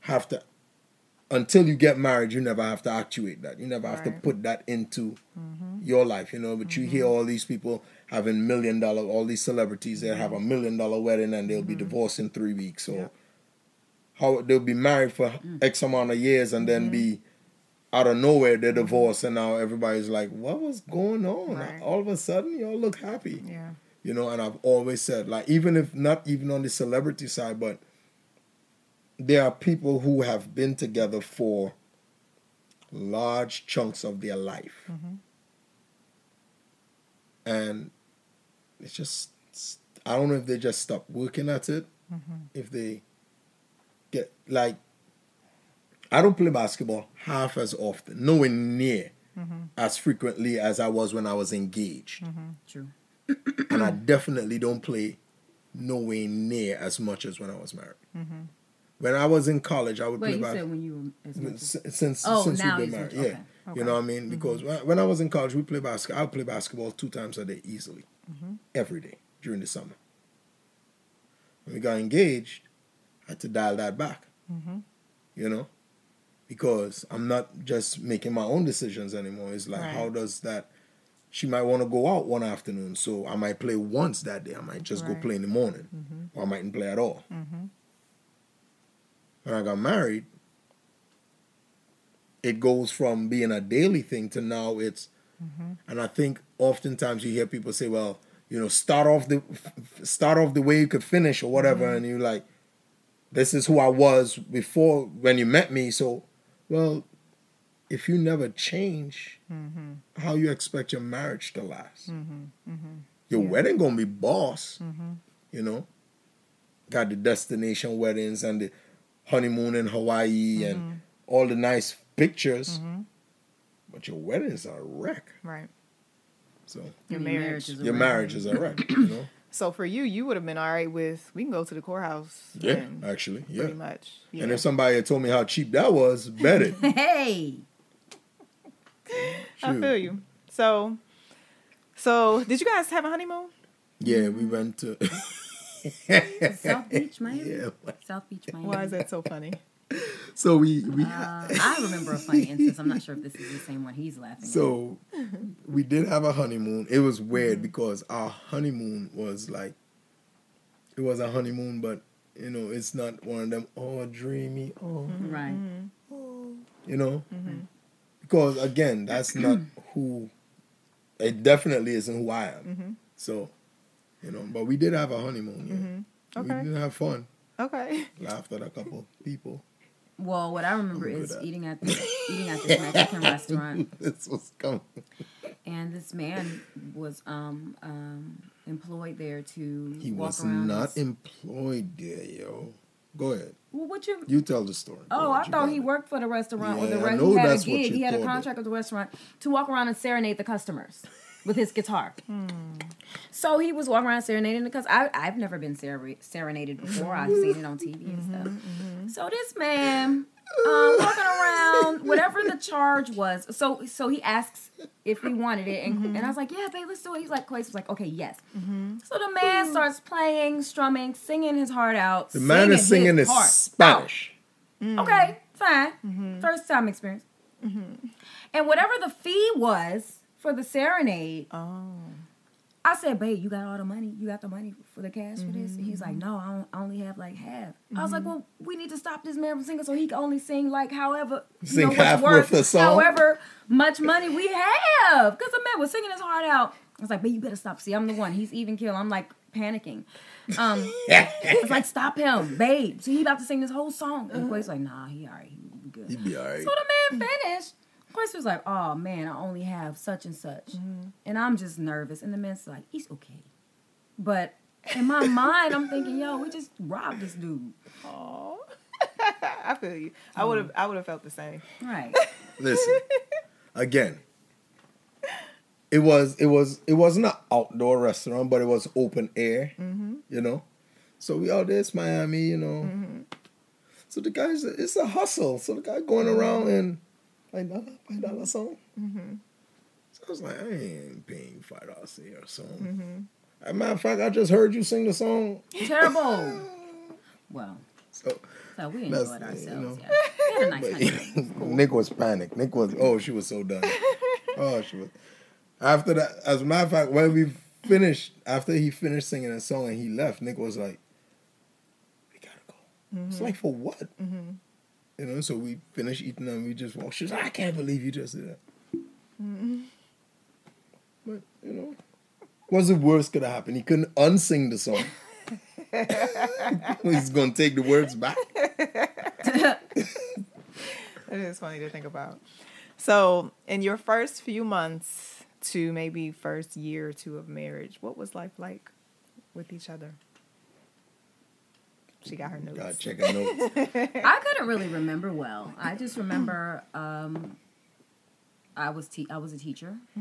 Speaker 3: have to until you get married, you never have to actuate that. You never have to put that into mm-hmm. your life, you know. But you hear mm-hmm. all these people having million dollar, all these celebrities that have a mm-hmm. million dollar wedding and they'll be divorced in three weeks, or how they'll be married for mm. X amount of years and then be out of nowhere they're divorced, and now everybody's like, "What was going on?"
Speaker 1: Right.
Speaker 3: All of a sudden, y'all look happy,
Speaker 1: Yeah.
Speaker 3: You know, and I've always said, like, even if not even on the celebrity side, but there are people who have been together for large chunks of their life. Mm-hmm. And it's just, I don't know if they just stop working at it, mm-hmm. if they get, like, I don't play basketball half as often, nowhere near mm-hmm. as frequently as I was when I was engaged.
Speaker 2: True.
Speaker 3: and I definitely don't play nowhere near as much as when I was married. When I was in college, I would
Speaker 2: Wait,
Speaker 3: play
Speaker 2: you
Speaker 3: basketball.
Speaker 2: when you were as as-
Speaker 3: since
Speaker 2: Oh,
Speaker 3: since we've been married, yeah.
Speaker 2: okay.
Speaker 3: You know what I mean? Because mm-hmm. when, when I was in college, we play basketball. I would play basketball two times a day easily, mm-hmm. every day during the summer. When we got engaged, I had to dial that back. Mm-hmm. You know, because I'm not just making my own decisions anymore. It's like,
Speaker 1: Right.
Speaker 3: how does that? She might want to go out one afternoon, so I might play once that day. I might just go play in the morning, or I mightn't play at all. When I got married, it goes from being a daily thing to now it's mm-hmm. and i think oftentimes you hear people say well you know start off the start off the way you could finish or whatever mm-hmm. and you're like this is who i was before when you met me. So well if you never change mm-hmm. how you expect your marriage to last your wedding gonna be boss you know? Got the destination weddings and the honeymoon in hawaii and mm-hmm. all the nice pictures mm-hmm. but your wedding is a wreck
Speaker 1: Right.
Speaker 3: so
Speaker 1: Your
Speaker 2: Your
Speaker 1: marriage.
Speaker 2: marriage is a
Speaker 3: your
Speaker 2: wreck.
Speaker 3: marriage is a wreck you [clears throat] know
Speaker 1: So for you, you would have been all right with we can go to the courthouse.
Speaker 3: yeah
Speaker 1: and
Speaker 3: actually yeah
Speaker 1: Pretty much. Yeah.
Speaker 3: and if somebody had told me how cheap that was bet it [laughs]
Speaker 2: Hey,
Speaker 1: I feel you. So, so did you guys have a honeymoon?
Speaker 3: yeah we went to [laughs] [laughs]
Speaker 2: South [laughs] Beach, Miami.
Speaker 3: yeah
Speaker 2: South Beach, Miami.
Speaker 1: Why is that so funny? [laughs]
Speaker 3: so we we
Speaker 2: Uh, I remember a funny instance. I'm not sure if this is the same one he's laughing. at.
Speaker 3: So we did have a honeymoon. It was weird mm-hmm. because our honeymoon was like it was a honeymoon, but you know, it's not one of them oh dreamy, oh mm-hmm.
Speaker 2: right.
Speaker 3: Oh, you know? Mm-hmm. Because again, that's not [clears throat] who it definitely isn't who I am. So, you know, but we did have a honeymoon, yeah.
Speaker 1: Okay.
Speaker 3: We did have fun.
Speaker 1: Okay. [laughs]
Speaker 3: Laughed at a couple people.
Speaker 2: Well, what I remember is
Speaker 3: at-
Speaker 2: eating at this, eating at this Mexican [laughs] restaurant,
Speaker 3: this was coming.
Speaker 2: and this man was um, um, employed there to
Speaker 3: He
Speaker 2: walk
Speaker 3: was
Speaker 2: around.
Speaker 3: not
Speaker 2: and-
Speaker 3: employed there, yo. Go ahead.
Speaker 2: well, what you?
Speaker 3: You tell the story.
Speaker 2: Oh, I thought he
Speaker 3: it.
Speaker 2: worked for the restaurant or the
Speaker 3: Yeah, I know
Speaker 2: he had a
Speaker 3: that's what
Speaker 2: gig.
Speaker 3: you
Speaker 2: He had a
Speaker 3: thought it.
Speaker 2: contract with the restaurant to walk around and serenade the customers with his guitar. So he was walking around serenading because I I've never been sere- serenaded before. I've seen it on TV and mm-hmm, stuff. Mm-hmm. So this man um, walking around, whatever the charge was. So so he asks if he wanted it, and, mm-hmm. and I was like, yeah, babe, let's do it. He's like, Quace was like, okay, yes. So the man starts playing, strumming, singing his heart out.
Speaker 3: The man is singing
Speaker 2: his
Speaker 3: in
Speaker 2: heart out.
Speaker 3: Spanish.
Speaker 2: Okay, fine. First time experience. And whatever the fee was for the serenade,
Speaker 1: Oh.
Speaker 2: I said, babe, you got all the money? You got the money for the cash for this? And he's like, no, I, don't, I only have like half. I was like, well, we need to stop this man from singing so he can only sing like however, you
Speaker 3: Sing
Speaker 2: know, what's
Speaker 3: half
Speaker 2: worth,
Speaker 3: worth a song?
Speaker 2: however much money we have. Because the man was singing his heart out. I was like, babe, you better stop. See, I'm the one. He's even kill. I'm like panicking. Um, [laughs] I was like, stop him, babe. So he about to sing this whole song. And Quay's like, nah, he all right. He good.
Speaker 3: He'd be all right.
Speaker 2: So the man finished. Quest was like, oh man, I only have such and such. Mm-hmm. And I'm just nervous. And the man's like, he's okay. But in my mind, I'm thinking, yo, we just robbed this dude.
Speaker 1: Oh. [laughs] I feel you. I um, would have. I would have felt the same.
Speaker 2: Right. [laughs]
Speaker 3: Listen, again, it was it was it wasn't an outdoor restaurant, but it was open air. Mm-hmm. You know, so we out there, it's Miami. You know, mm-hmm. so the guys, it's a hustle. So the guy going around and five dollar, five dollar song. So I was like, I ain't paying five dollars a year song. Mm-hmm. As a matter of fact, I just heard you sing the song.
Speaker 2: Terrible. [laughs] Well,
Speaker 3: So
Speaker 2: so we enjoyed
Speaker 3: you
Speaker 2: ourselves.
Speaker 3: know.
Speaker 2: Yeah. We had a nice [laughs]
Speaker 3: But
Speaker 2: honeymoon. It was [laughs] cool.
Speaker 3: Nick was panicked. Nick was oh she was so done. oh she was. After that, as a matter of fact, when we finished, after he finished singing a song and he left, Nick was like, "We gotta go." It's mm-hmm. like for what? Mm-hmm. You know. So we finished eating and we just walked. She was like, "I can't believe you just did that." Mm-hmm. But you know, What's the worst could have happened? He couldn't unsing the song. [laughs] He's gonna take the words back.
Speaker 1: It is funny to think about. So, in your first few months to maybe first year or two of marriage, what was life like with each other? She got her notes.
Speaker 3: God, check a note. [laughs]
Speaker 2: I couldn't really remember well. I just remember um, I was te- I was a teacher. Uh,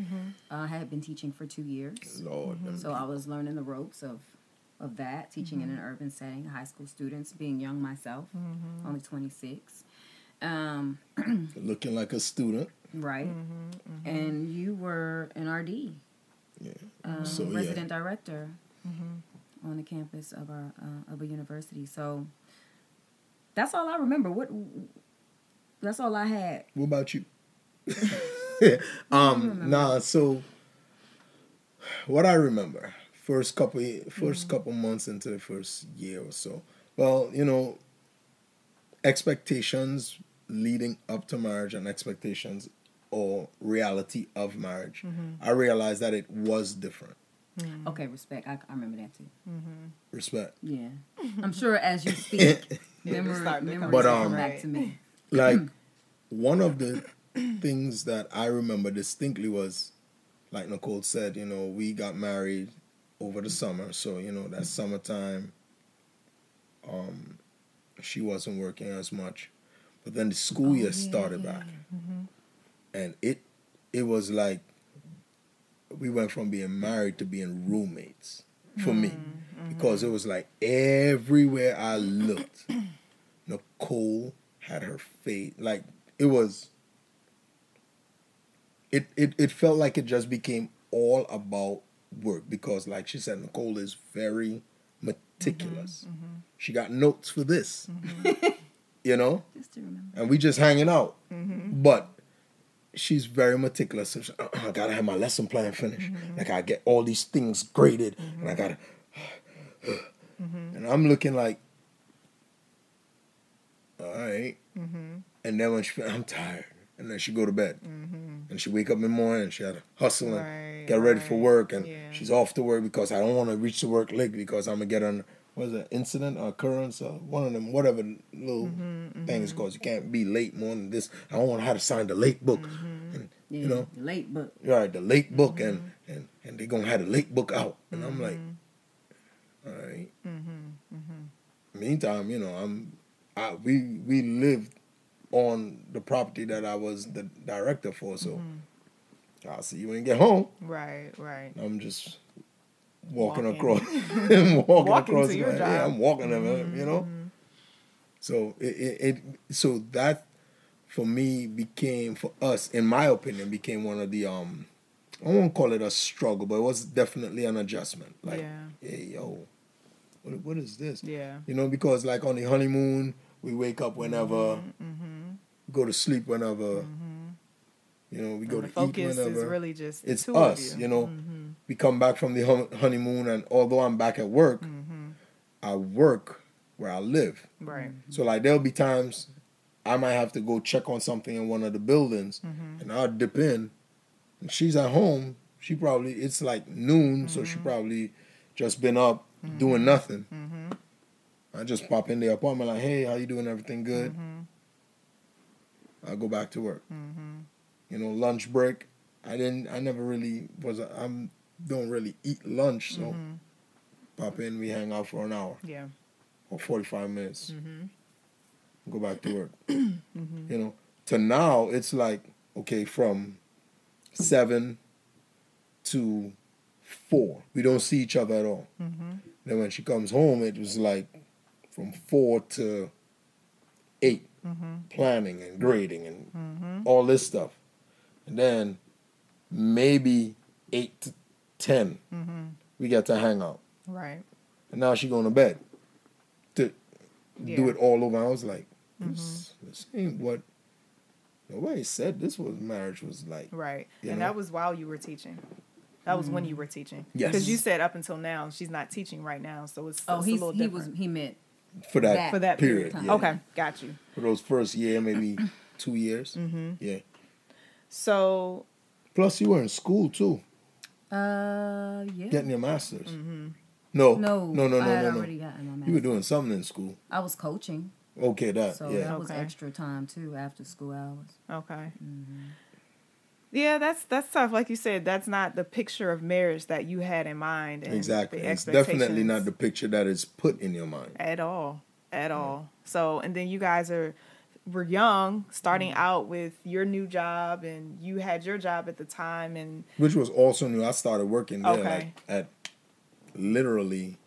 Speaker 2: I had been teaching for two years,
Speaker 3: Lord,
Speaker 2: so I was learning the ropes of of that teaching in an urban setting, high school students, being young myself, only twenty six. Um, [clears throat]
Speaker 3: looking like a student.
Speaker 2: right, and you were an RD,
Speaker 3: Yeah.
Speaker 2: um,
Speaker 3: So, yeah.
Speaker 2: resident director on the campus of our uh, of a university. So that's all I remember. What? That's all I had.
Speaker 3: What about you? [laughs] um, nah. So, what I remember first couple first couple months into the first year or so. Well, you know, expectations leading up to marriage and expectations or reality of marriage. I realized that it was different.
Speaker 2: Okay, respect. I, I remember that too.
Speaker 3: Respect.
Speaker 2: Yeah, I'm sure as you [laughs] speak, memory,
Speaker 1: starting
Speaker 3: But, um,
Speaker 2: come back to me.
Speaker 3: like one of the [coughs] things that I remember distinctly was, like Nicole said, you know, we got married over the summer, so you know that summertime. Um, she wasn't working as much, but then the school year started back, and it, it was like, we went from being married to being roommates for me, mm, mm. because it was like everywhere I looked. [clears throat] Nicole had her face like it was it, it it felt like it just became all about work because like she said Nicole is very meticulous. Mm-hmm, mm-hmm. She got notes for this. Mm-hmm. [laughs] you know?
Speaker 2: Just to remember.
Speaker 3: And we just hanging out. But she's very meticulous. So [clears throat] "Uh, I gotta have my lesson plan finished. Mm-hmm. I gotta get all these things graded, and I gotta. Mm-hmm. And I'm looking like, all right. Mm-hmm. And then when she, I'm tired, and then she go to bed, and she wake up in the morning, and she had to hustle and
Speaker 1: Right,
Speaker 3: get ready for work, and
Speaker 1: Yeah.
Speaker 3: she's off to work because I don't want to reach the work late because I'm gonna get on. What is it? Incident or occurrence or one of them, whatever little
Speaker 1: Mm-hmm,
Speaker 3: things, because you can't be late more than this. I don't want to have to sign the late book,
Speaker 1: Mm-hmm.
Speaker 3: and
Speaker 2: Yeah,
Speaker 3: you know,
Speaker 2: late book.
Speaker 3: right, the late book, and and and they're gonna have the late book out, and I'm like,
Speaker 1: Mm-hmm.
Speaker 3: all right. Meantime, you know, I'm, I we we lived on the property that I was the director for, so
Speaker 1: Mm-hmm.
Speaker 3: I'll see you when you get home.
Speaker 1: Right, right.
Speaker 3: I'm just walking,
Speaker 1: Walking.
Speaker 3: across, [laughs] walking,
Speaker 1: Walking
Speaker 3: across. my-.
Speaker 1: Mm-hmm.
Speaker 3: Yeah, I'm walking them, you know. So it, it, it so that for me became for us, in my opinion, became one of the um, I won't call it a struggle, but it was definitely an adjustment. Like,
Speaker 1: Yeah.
Speaker 3: hey, yo, what, what is this?
Speaker 1: Yeah.
Speaker 3: You know, because like on the honeymoon, we wake up whenever,
Speaker 1: Mm-hmm.
Speaker 3: go to sleep whenever. You know, we go
Speaker 1: And the
Speaker 3: to eat
Speaker 1: focus
Speaker 3: whenever
Speaker 1: is really just
Speaker 3: it's us,
Speaker 1: of
Speaker 3: you, know. We come back from the honeymoon, and although I'm back at work,
Speaker 1: Mm-hmm.
Speaker 3: I work where I live.
Speaker 1: Right.
Speaker 3: So like there'll be times I might have to go check on something in one of the buildings,
Speaker 1: Mm-hmm.
Speaker 3: and I'll dip in, and she's at home. She probably it's like noon, so
Speaker 1: Mm-hmm.
Speaker 3: she probably just been up doing nothing. I just pop in the apartment like, hey, how you doing? Everything good? I go back to work. You know, lunch break. I didn't. I never really was. I'm don't really eat lunch, so pop in. We hang out for an hour
Speaker 1: Yeah.
Speaker 3: or forty five minutes. Go back to work. [clears throat]
Speaker 1: Mm-hmm.
Speaker 3: You know, to now it's like okay, from seven to four, we don't see each other at all.
Speaker 1: Mm-hmm.
Speaker 3: Then when she comes home, it was like from four to 8
Speaker 1: Mm-hmm.
Speaker 3: planning and grading and all this stuff. And then maybe eight to 10
Speaker 1: Mm-hmm.
Speaker 3: we got to hang out.
Speaker 1: Right.
Speaker 3: And now she going to bed to do
Speaker 1: Yeah. Mm-hmm.
Speaker 3: it all over. I was like, this, this ain't what nobody said this was marriage was like.
Speaker 1: Right.
Speaker 3: You
Speaker 1: and
Speaker 3: know?
Speaker 1: that was while you were teaching. That was when you were teaching.
Speaker 3: Yes.
Speaker 1: Because you said up until now she's not teaching right now, so it's,
Speaker 2: Oh,
Speaker 1: it's a
Speaker 2: he's,
Speaker 1: little
Speaker 2: he was
Speaker 1: different.
Speaker 2: he meant
Speaker 3: For that,
Speaker 2: That.
Speaker 1: for that period.
Speaker 3: period. yeah.
Speaker 1: Okay, got you.
Speaker 3: For those first year, maybe two years.
Speaker 1: Mm-hmm.
Speaker 3: Yeah.
Speaker 1: So
Speaker 3: Plus, you were in school too.
Speaker 2: Uh, yeah.
Speaker 3: Getting your master's. No,
Speaker 2: no,
Speaker 3: no, no,
Speaker 2: I
Speaker 3: no,
Speaker 2: had
Speaker 3: no, no.
Speaker 2: already gotten my
Speaker 3: You were doing something in school.
Speaker 2: I was coaching,
Speaker 3: Okay, that
Speaker 2: so
Speaker 3: yeah.
Speaker 2: that was
Speaker 1: Okay.
Speaker 2: extra time too after school hours.
Speaker 1: Okay.
Speaker 2: Mm-hmm.
Speaker 1: Yeah, that's that's tough. Like you said, that's not the picture of marriage that you had in mind. And
Speaker 3: Exactly. It's definitely not the picture that is put in your mind.
Speaker 1: at all, at all. So, and then you guys are were young, starting
Speaker 3: Mm.
Speaker 1: out with your new job, and you had your job at the time, and
Speaker 3: Which was also new. I started working there
Speaker 1: Okay.
Speaker 3: like at literally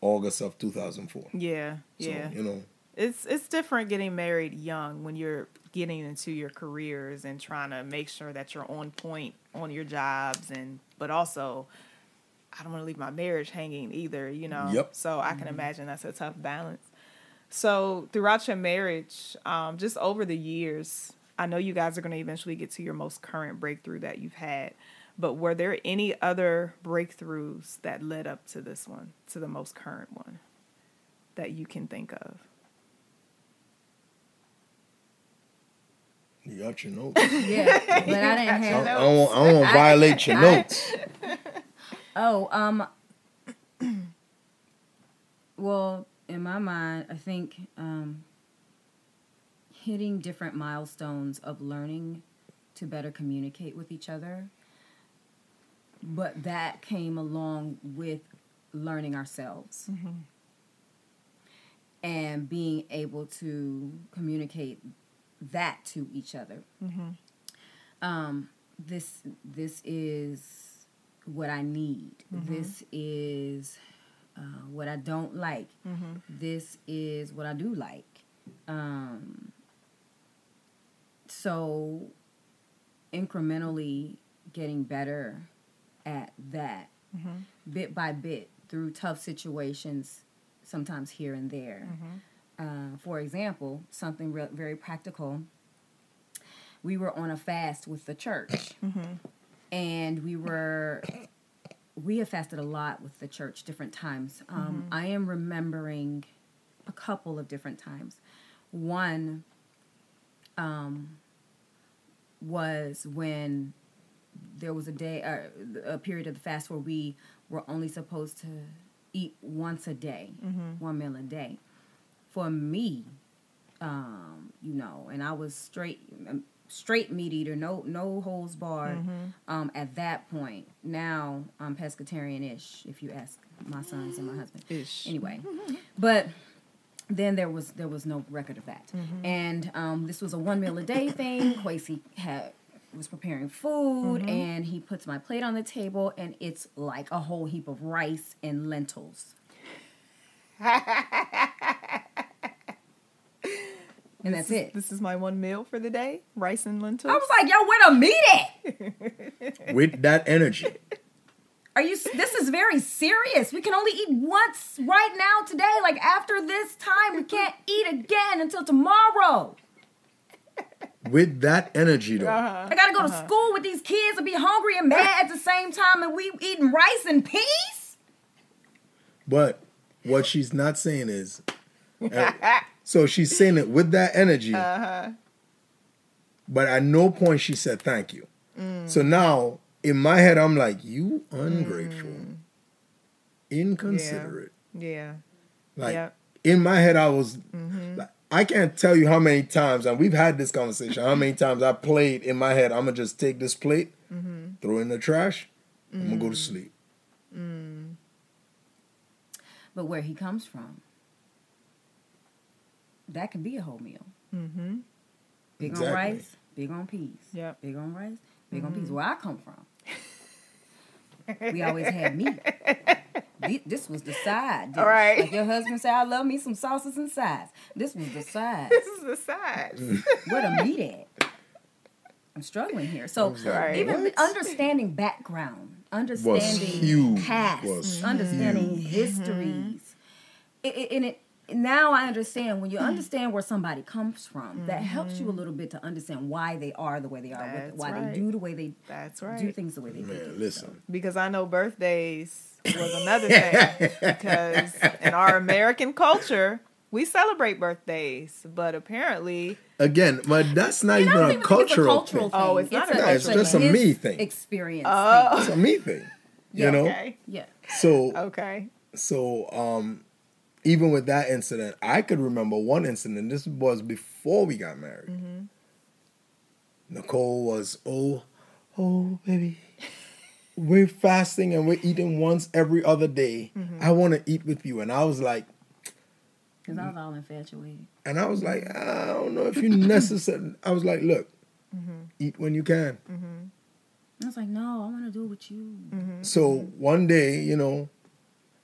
Speaker 3: August of 2004.
Speaker 1: yeah,
Speaker 3: So,
Speaker 1: yeah.
Speaker 3: you know,
Speaker 1: it's it's different getting married young when you're getting into your careers and trying to make sure that you're on point on your jobs and but also I don't want to leave my marriage hanging either, you know.
Speaker 3: Yep.
Speaker 1: So I can imagine that's a tough balance. So throughout your marriage, um, just over the years, I know you guys are going to eventually get to your most current breakthrough that you've had, but were there any other breakthroughs that led up to this one, to the most current one, that you can think of?
Speaker 3: you got your notes. [laughs]
Speaker 2: Yeah, but I didn't [laughs] have.
Speaker 3: I don't, want- I don't want to violate your notes. [laughs]
Speaker 2: Oh, um. [clears throat] well, in my mind, I think um, hitting different milestones of learning to better communicate with each other. But that came along with learning ourselves and being able to communicate that to each other. Um, this this is what I need. This is uh, what I don't like. This is what I do like. Um, so incrementally getting better at that, bit by bit, through tough situations, sometimes here and there. Uh, for example, something re- very practical. We were on a fast with the church, and we were we have fasted a lot with the church different times. Um, I am remembering a couple of different times. One um, was when there was a day, or a period of the fast where we were only supposed to eat once a day, one meal a day. For me, um, you know, and I was straight, um, straight meat eater, no, no holes barred. Um, at that point, now I'm pescatarian-ish. If you ask my sons and my husband,
Speaker 1: Ish.
Speaker 2: anyway, [laughs] but then there was there was no record of that, and um, this was a one meal a day thing. [coughs] Kwesi had was preparing food, and he puts my plate on the table, and it's like a whole heap of rice and lentils. [laughs] and that's
Speaker 1: is-
Speaker 2: it.
Speaker 1: This is my one meal for the day: rice and lentils.
Speaker 2: I was like, "Yo, where the meat at? [laughs]
Speaker 3: With that energy.
Speaker 2: Are you? This is very serious. We can only eat once right now today. Like after this time, we can't [laughs] eat again until tomorrow."
Speaker 3: With that energy, though.
Speaker 1: Uh-huh.
Speaker 2: I gotta go to school with these kids and be hungry and mad at the same time, and we eating rice and peas.
Speaker 3: But what she's not saying is, uh, so she's saying it with that energy,
Speaker 1: Uh-huh.
Speaker 3: but at no point she said thank you.
Speaker 1: Mm.
Speaker 3: So now in my head, I'm like, you ungrateful, inconsiderate.
Speaker 1: yeah.
Speaker 3: Like
Speaker 1: Yep.
Speaker 3: in my head, I was
Speaker 1: Mm-hmm.
Speaker 3: like, I can't tell you how many times, and we've had this conversation. How many times I played in my head? I'm gonna just take this plate,
Speaker 1: Mm-hmm.
Speaker 3: throw it in the trash. I'm gonna
Speaker 1: Mm.
Speaker 3: go to sleep.
Speaker 2: But where he comes from, that can be a whole meal.
Speaker 1: Mm-hmm.
Speaker 2: Big
Speaker 3: Exactly.
Speaker 2: on rice, big on peas.
Speaker 1: Yep.
Speaker 2: Big on rice, big on peas. Where I come from, we always had meat. This was the side. dish.
Speaker 1: All right.
Speaker 2: Like your husband said, I love me some sauces and sides. This was the side.
Speaker 1: This is the size. [laughs]
Speaker 2: Where the meat at? I'm struggling here. So
Speaker 1: Right.
Speaker 2: even
Speaker 3: What?
Speaker 2: understanding background, understanding
Speaker 3: huge.
Speaker 2: past,
Speaker 3: Was
Speaker 2: understanding histories, it, it, and it now I understand when you understand where somebody comes from, that helps you a little bit to understand why they are the way they are, what-
Speaker 1: That's
Speaker 2: why
Speaker 1: right.
Speaker 2: they do the way they
Speaker 1: That's
Speaker 2: do things the way they do.
Speaker 3: Man, listen.
Speaker 1: Because I know birthdays was another [laughs] thing. because in our American culture, we celebrate birthdays, but apparently,
Speaker 3: Again, but that's not
Speaker 2: And
Speaker 3: even a
Speaker 2: even it's a
Speaker 3: cultural
Speaker 2: cultural
Speaker 3: thing.
Speaker 2: thing.
Speaker 1: Oh, it's not a
Speaker 3: Yeah, it's
Speaker 1: cultural
Speaker 3: just a me thing.
Speaker 2: Experience.
Speaker 1: Oh.
Speaker 3: It's a me thing. You
Speaker 2: Yeah.
Speaker 3: know?
Speaker 1: okay,
Speaker 2: Yeah.
Speaker 3: So
Speaker 1: okay,
Speaker 3: so um even with that incident, I could remember one incident. This was before we got married.
Speaker 1: Mm-hmm.
Speaker 3: Nicole was, oh, oh, baby, we're fasting and we're eating once every other day.
Speaker 1: Mm-hmm.
Speaker 3: I want to eat with you. And I was like,
Speaker 2: Because I was all infatuated.
Speaker 3: and I was like, I don't know if you necessarily. [laughs] I was like, look,
Speaker 1: Mm-hmm.
Speaker 3: eat when you can.
Speaker 2: I was like, no, I want to do it with you.
Speaker 1: Mm-hmm.
Speaker 3: So one day, you know,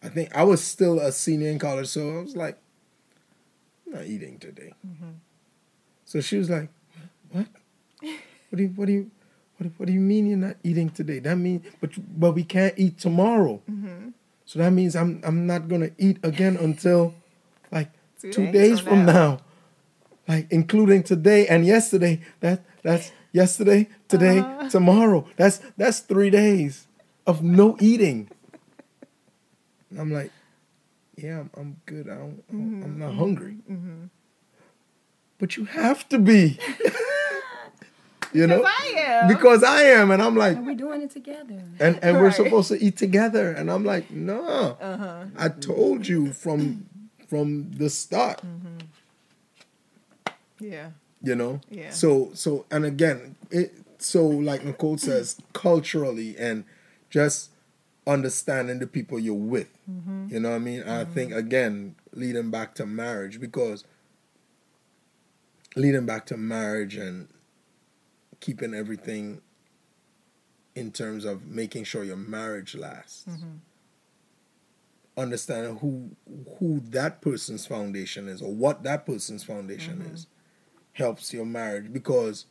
Speaker 3: I think I was still a senior in college, so I was like, I'm not eating today. So she was like, what? [laughs] What do you, what do you, what, what do you mean you're not eating today? That means, but but we can't eat tomorrow. So that means I'm I'm not gonna eat again until like
Speaker 1: Two
Speaker 3: two,
Speaker 1: days from now.
Speaker 3: now. like including today and yesterday. That that's yesterday, today,
Speaker 1: Uh-huh.
Speaker 3: tomorrow. That's that's three days of no eating. And I'm like, yeah, I'm, I'm good. I don't,
Speaker 1: Mm-hmm.
Speaker 3: I'm not hungry. But you have to be. [laughs] you know,
Speaker 1: I am.
Speaker 3: because I am, and I'm like,
Speaker 2: And we're doing it together.
Speaker 3: and and we're supposed to eat together, and I'm like, no.
Speaker 1: Uh-huh.
Speaker 3: I told you from from the start.
Speaker 1: yeah,
Speaker 3: you know
Speaker 1: Yeah.
Speaker 3: so so and again it so like nicole says culturally and just understanding the people you're with. Mm-hmm. You know what i mean? I mm-hmm. think again leading back to marriage because leading back to marriage and keeping everything in terms of making sure your marriage lasts mm-hmm. understanding who who that person's foundation is or what that person's foundation is helps your marriage because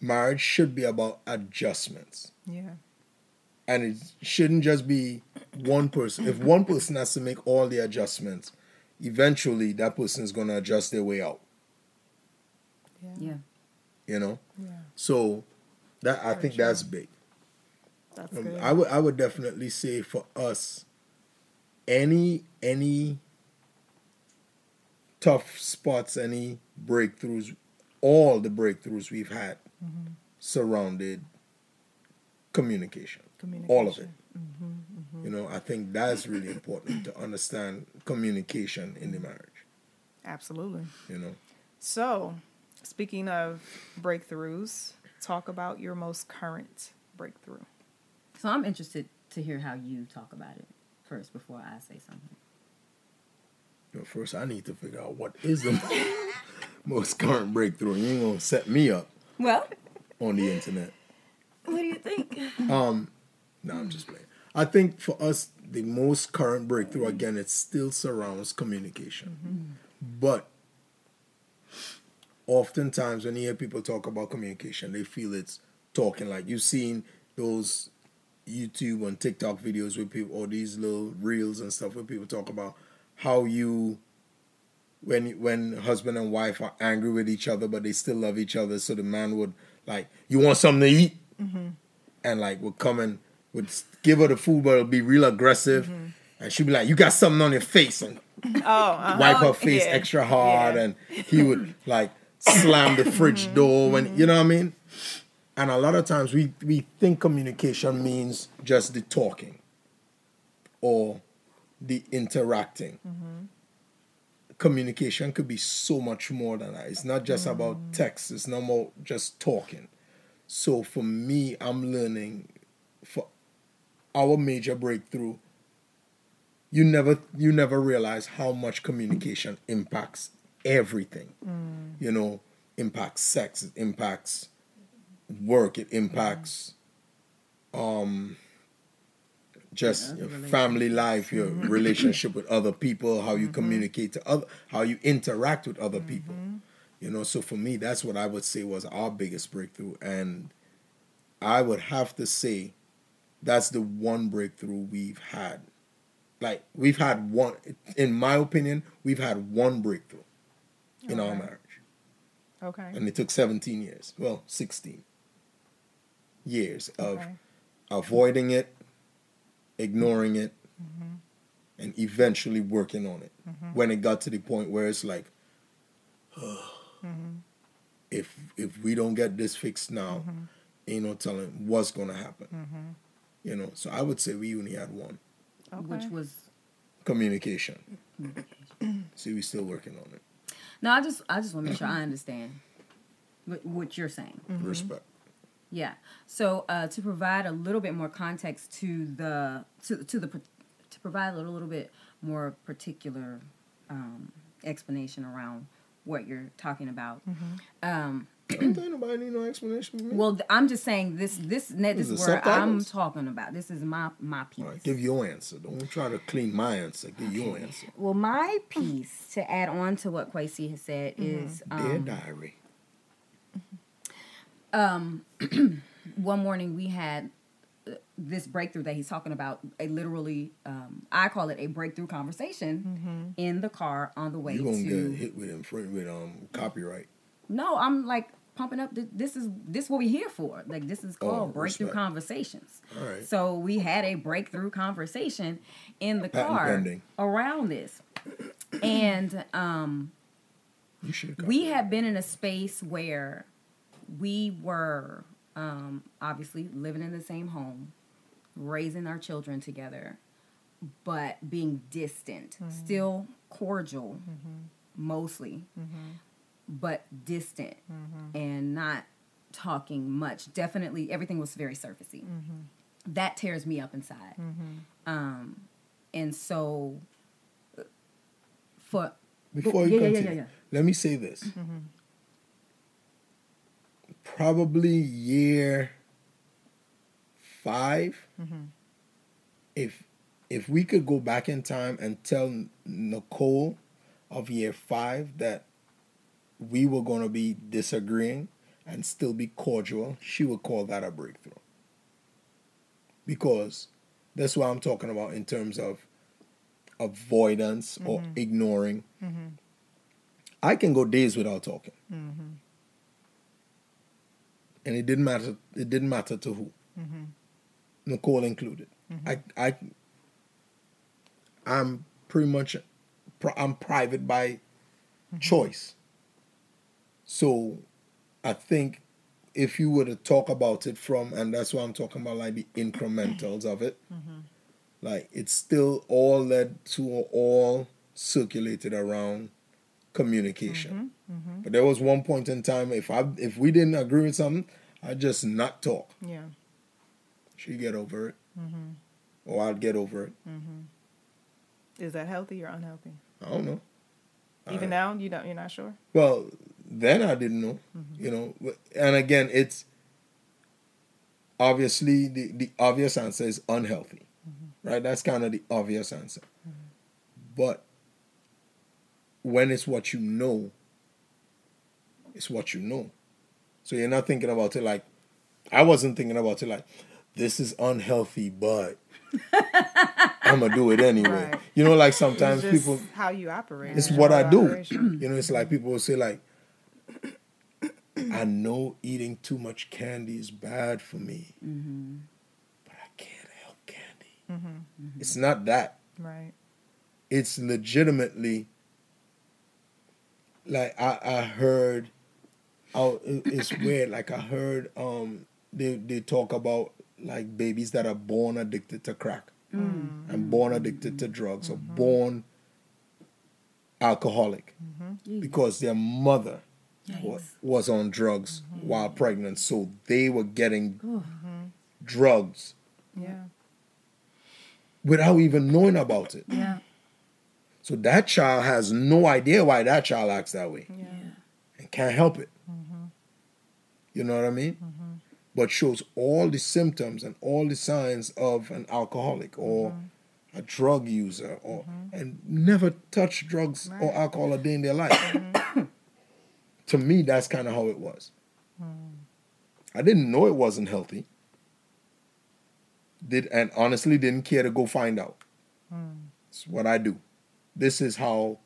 Speaker 3: marriage should be about adjustments.
Speaker 1: Yeah,
Speaker 3: and it shouldn't just be one person if one person has to make all the adjustments eventually that person is going to adjust their way out
Speaker 1: yeah,
Speaker 2: Yeah.
Speaker 3: you know
Speaker 1: yeah.
Speaker 3: so that i
Speaker 1: Very
Speaker 3: think
Speaker 1: true.
Speaker 3: that's big
Speaker 1: That's
Speaker 3: Um,
Speaker 1: good.
Speaker 3: I would I would definitely say for us, any any tough spots, any breakthroughs, all the breakthroughs we've had
Speaker 1: Mm-hmm.
Speaker 3: surrounded communication.
Speaker 1: Communication.
Speaker 3: All of it. You know, I think that's really important to understand communication in the marriage.
Speaker 1: Absolutely.
Speaker 3: You know,
Speaker 1: So, speaking of breakthroughs, talk about your most current breakthrough.
Speaker 2: So I'm interested to hear how you talk about it first before I say something.
Speaker 3: You know, first I need to figure out what is the [laughs] most current breakthrough. You ain't gonna set me up
Speaker 2: Well,
Speaker 3: on the internet.
Speaker 2: what do you think?
Speaker 3: Um, no, I'm hmm. just playing. I think for us, the most current breakthrough again, it still surrounds communication. Hmm. But oftentimes, when you hear people talk about communication, they feel it's talking. Like you've seen those YouTube and TikTok videos where people, or these little reels and stuff, where people talk about how you. When when husband and wife are angry with each other, but they still love each other, so the man would like, "You want something to eat?" Mm-hmm. and like would come and would give her the food, but it'll be real aggressive, mm-hmm. and she'd be like, "You got something on your face," and
Speaker 1: Oh, uh-huh.
Speaker 3: wipe her oh, face
Speaker 1: Yeah.
Speaker 3: extra hard,
Speaker 1: Yeah.
Speaker 3: and he would like slam the fridge mm-hmm. door when you know what I mean. Mm-hmm. And a lot of times we we think communication means just the talking or the interacting. Communication could be so much more than that. It's not just about mm. text. It's not more just talking. So for me, I'm learning our major breakthrough. You never you never realize how much communication impacts everything. You know, impacts sex, it impacts work, it impacts um just
Speaker 2: Yeah,
Speaker 3: your family life, your relationship with other people, how
Speaker 1: Mm-hmm.
Speaker 3: you communicate to other how you interact with other people. You know, so for me, that's what I would say was our biggest breakthrough. And I would have to say that's the one breakthrough we've had. Like, we've had one, in my opinion, we've had one breakthrough in our marriage.
Speaker 1: Okay.
Speaker 3: And it took 17 years. Well, 16 years of
Speaker 1: Okay.
Speaker 3: avoiding it, ignoring it, mm-hmm. and eventually working on it. Mm-hmm. When it got to the point where it's like, mm-hmm. if if we don't get this fixed now, ain't no telling what's gonna happen. You know, so I would say we only had one
Speaker 2: which was
Speaker 3: communication. [clears throat] See, we're still working on it.
Speaker 2: no. I just I just want to make sure I understand what, what you're saying.
Speaker 3: Respect.
Speaker 2: Yeah. So uh, to provide a little bit more context to the to to the to provide a little, little bit more particular um, explanation around what you're talking about. Um,
Speaker 3: Don't think nobody need no explanation. from me.
Speaker 2: well, I'm just saying this this net
Speaker 3: Is
Speaker 2: this
Speaker 3: it
Speaker 2: is where I'm talking about. This is my my piece.
Speaker 3: All right, give your answer. Don't try to clean my answer. Give your answer.
Speaker 2: Well, my piece to add on to what Kwesi has said is
Speaker 3: Dear
Speaker 2: um,
Speaker 3: diary. [clears throat]
Speaker 2: one morning we had uh, this breakthrough that he's talking about. A literally, um, I call it a breakthrough conversation in the car on the way
Speaker 3: You're gonna
Speaker 2: to.
Speaker 3: get hit with infring with um copyright.
Speaker 2: No, I'm like pumping up. th- This is this is what we're here for. Like this is called
Speaker 3: Oh,
Speaker 2: breakthrough
Speaker 3: respect.
Speaker 2: conversations.
Speaker 3: All right.
Speaker 2: So we had a breakthrough conversation in the
Speaker 3: Patent
Speaker 2: car
Speaker 3: pending.
Speaker 2: around this, and um,
Speaker 3: You should.
Speaker 2: we had been in a space where we were um, obviously living in the same home, raising our children together, but being distant, still cordial, mostly, but distant mm-hmm. and not talking much. Definitely, everything was very surfacey. Mm-hmm. That tears me up inside. Mm-hmm. Um, and so, uh, for
Speaker 3: Before
Speaker 2: Yeah,
Speaker 3: you
Speaker 2: yeah, yeah,
Speaker 3: continue,
Speaker 2: yeah, yeah.
Speaker 3: let me say this. Probably year 5 If if we could go back in time and tell Nicole of year five that we were going to be disagreeing and still be cordial, she would call that a breakthrough. Because that's what I'm talking about in terms of avoidance or mm-hmm. ignoring. Mm-hmm. I can go days without talking. Mm-hmm. And it didn't matter it didn't matter to who. Nicole included. I I I'm pretty much I'm private by choice. So I think if you were to talk about it from and that's why I'm talking about like the incrementals of it. Mm-hmm. Like it's still all led to all circulated around communication. Mm-hmm. Mm-hmm. But there was one point in time if I if we didn't agree with something, I'd just not talk.
Speaker 1: Yeah.
Speaker 3: She'd get over it. Or I'd get over it.
Speaker 1: Is that healthy or unhealthy?
Speaker 3: I don't know.
Speaker 1: Even now, you don't. You're not sure.
Speaker 3: Well, then I didn't know, mm-hmm. you know. And again, it's obviously the, the obvious answer is unhealthy, mm-hmm. right? That's kind of the obvious answer. Mm-hmm. But when it's what you know, it's what you know. So you're not thinking about it like, I wasn't thinking about it like, this is unhealthy, but [laughs] I'm gonna do it anyway.
Speaker 1: Right.
Speaker 3: You know, like sometimes people
Speaker 1: how you operate.
Speaker 3: it's what I do. You know, it's like people will say like, I know eating too much candy is bad for me, but I can't help candy. Mm-hmm. It's not that.
Speaker 1: Right.
Speaker 3: It's legitimately like I, I heard. Oh, it's [coughs] weird. Like I heard um they they talk about like babies that are born addicted to crack mm. and born addicted to drugs or mm-hmm. born alcoholic mm-hmm. because their mother wa- was on drugs mm-hmm. while pregnant, so they were getting mm-hmm. drugs
Speaker 1: Yeah.
Speaker 3: without even knowing about it.
Speaker 2: yeah,
Speaker 3: So that child has no idea why that child acts that way.
Speaker 1: Yeah.
Speaker 3: and can't help it. Mm-hmm. You know what I mean? But shows all the symptoms and all the signs of an alcoholic or a drug user or and never touched drugs or alcohol a day in their life. To me, that's kind of how it was. I didn't know it wasn't healthy. Did and honestly didn't care to go find out. It's what I do. This is how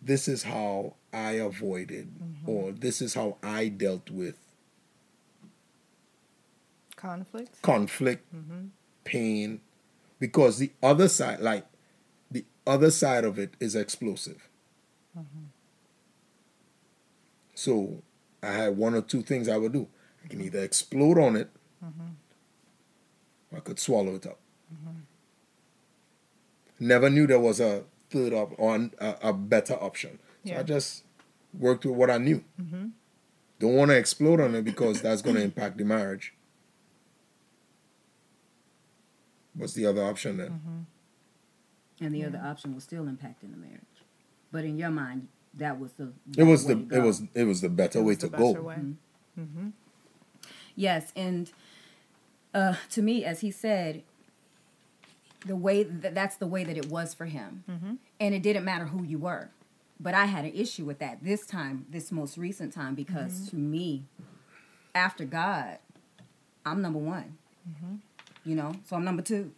Speaker 3: this is how I avoided mm-hmm. or this is how I dealt with
Speaker 1: Conflict.
Speaker 3: conflict, mm-hmm. pain, because the other side, like the other side of it is explosive. Mm-hmm. So I had one or two things I would do. I can either explode on it, or I could swallow it up. Mm-hmm. Never knew there was a third op- or an- a, a better option. So
Speaker 1: Yeah.
Speaker 3: I just worked with what I knew. Mm-hmm. Don't want to explode on it because that's going [coughs] to impact the marriage. What's the other option then? Mm-hmm.
Speaker 2: And the other option was still impacting the marriage. But in your mind, that was the
Speaker 3: It was the it was it was the better
Speaker 1: It
Speaker 3: way
Speaker 1: the
Speaker 3: to go.
Speaker 1: better way. Mm-hmm. Mm-hmm.
Speaker 2: Yes, and uh, to me, as he said, the way that that's the way that it was for him, mm-hmm. and it didn't matter who you were. But I had an issue with that this time, this most recent time, because to me, after God, I'm number one. You know, so I'm number two,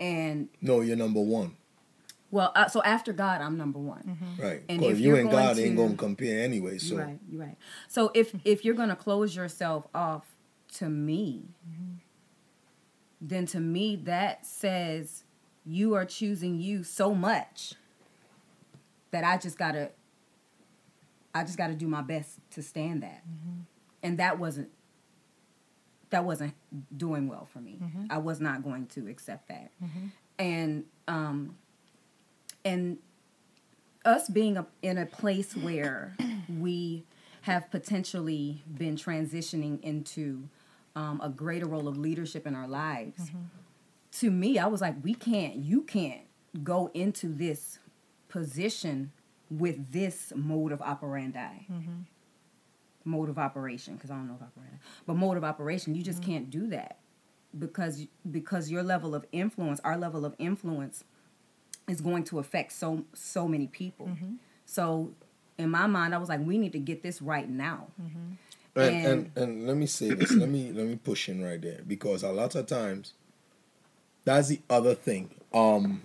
Speaker 2: and
Speaker 3: No, you're number one,
Speaker 2: well, uh, so after God, I'm number one. Mm-hmm.
Speaker 3: right?
Speaker 2: And
Speaker 3: Because
Speaker 2: if
Speaker 3: you
Speaker 2: you're
Speaker 3: and God ain't gonna compare anyway. So
Speaker 2: You're right. You're right. So if [laughs] if you're gonna close yourself off to me, mm-hmm. then to me that says you are choosing you so much that I just gotta I just gotta do my best to stand that. Mm-hmm. And that wasn't that wasn't doing well for me. I was not going to accept that. And um and us being a, in a place where we have potentially been transitioning into um, a greater role of leadership in our lives mm-hmm. to me i was like we can't you can't go into this position with this mode of operandi. Mm-hmm. Mode of operation because i don't know if operandi but mode of operation you just mm-hmm. can't do that because because your level of influence our level of influence is going to affect so so many people. So in my mind, I was like, we need to get this right now.
Speaker 3: and, and
Speaker 2: And-
Speaker 3: and let me say this. let me [clears throat] let me push in right there because a lot of times that's the other thing. Um,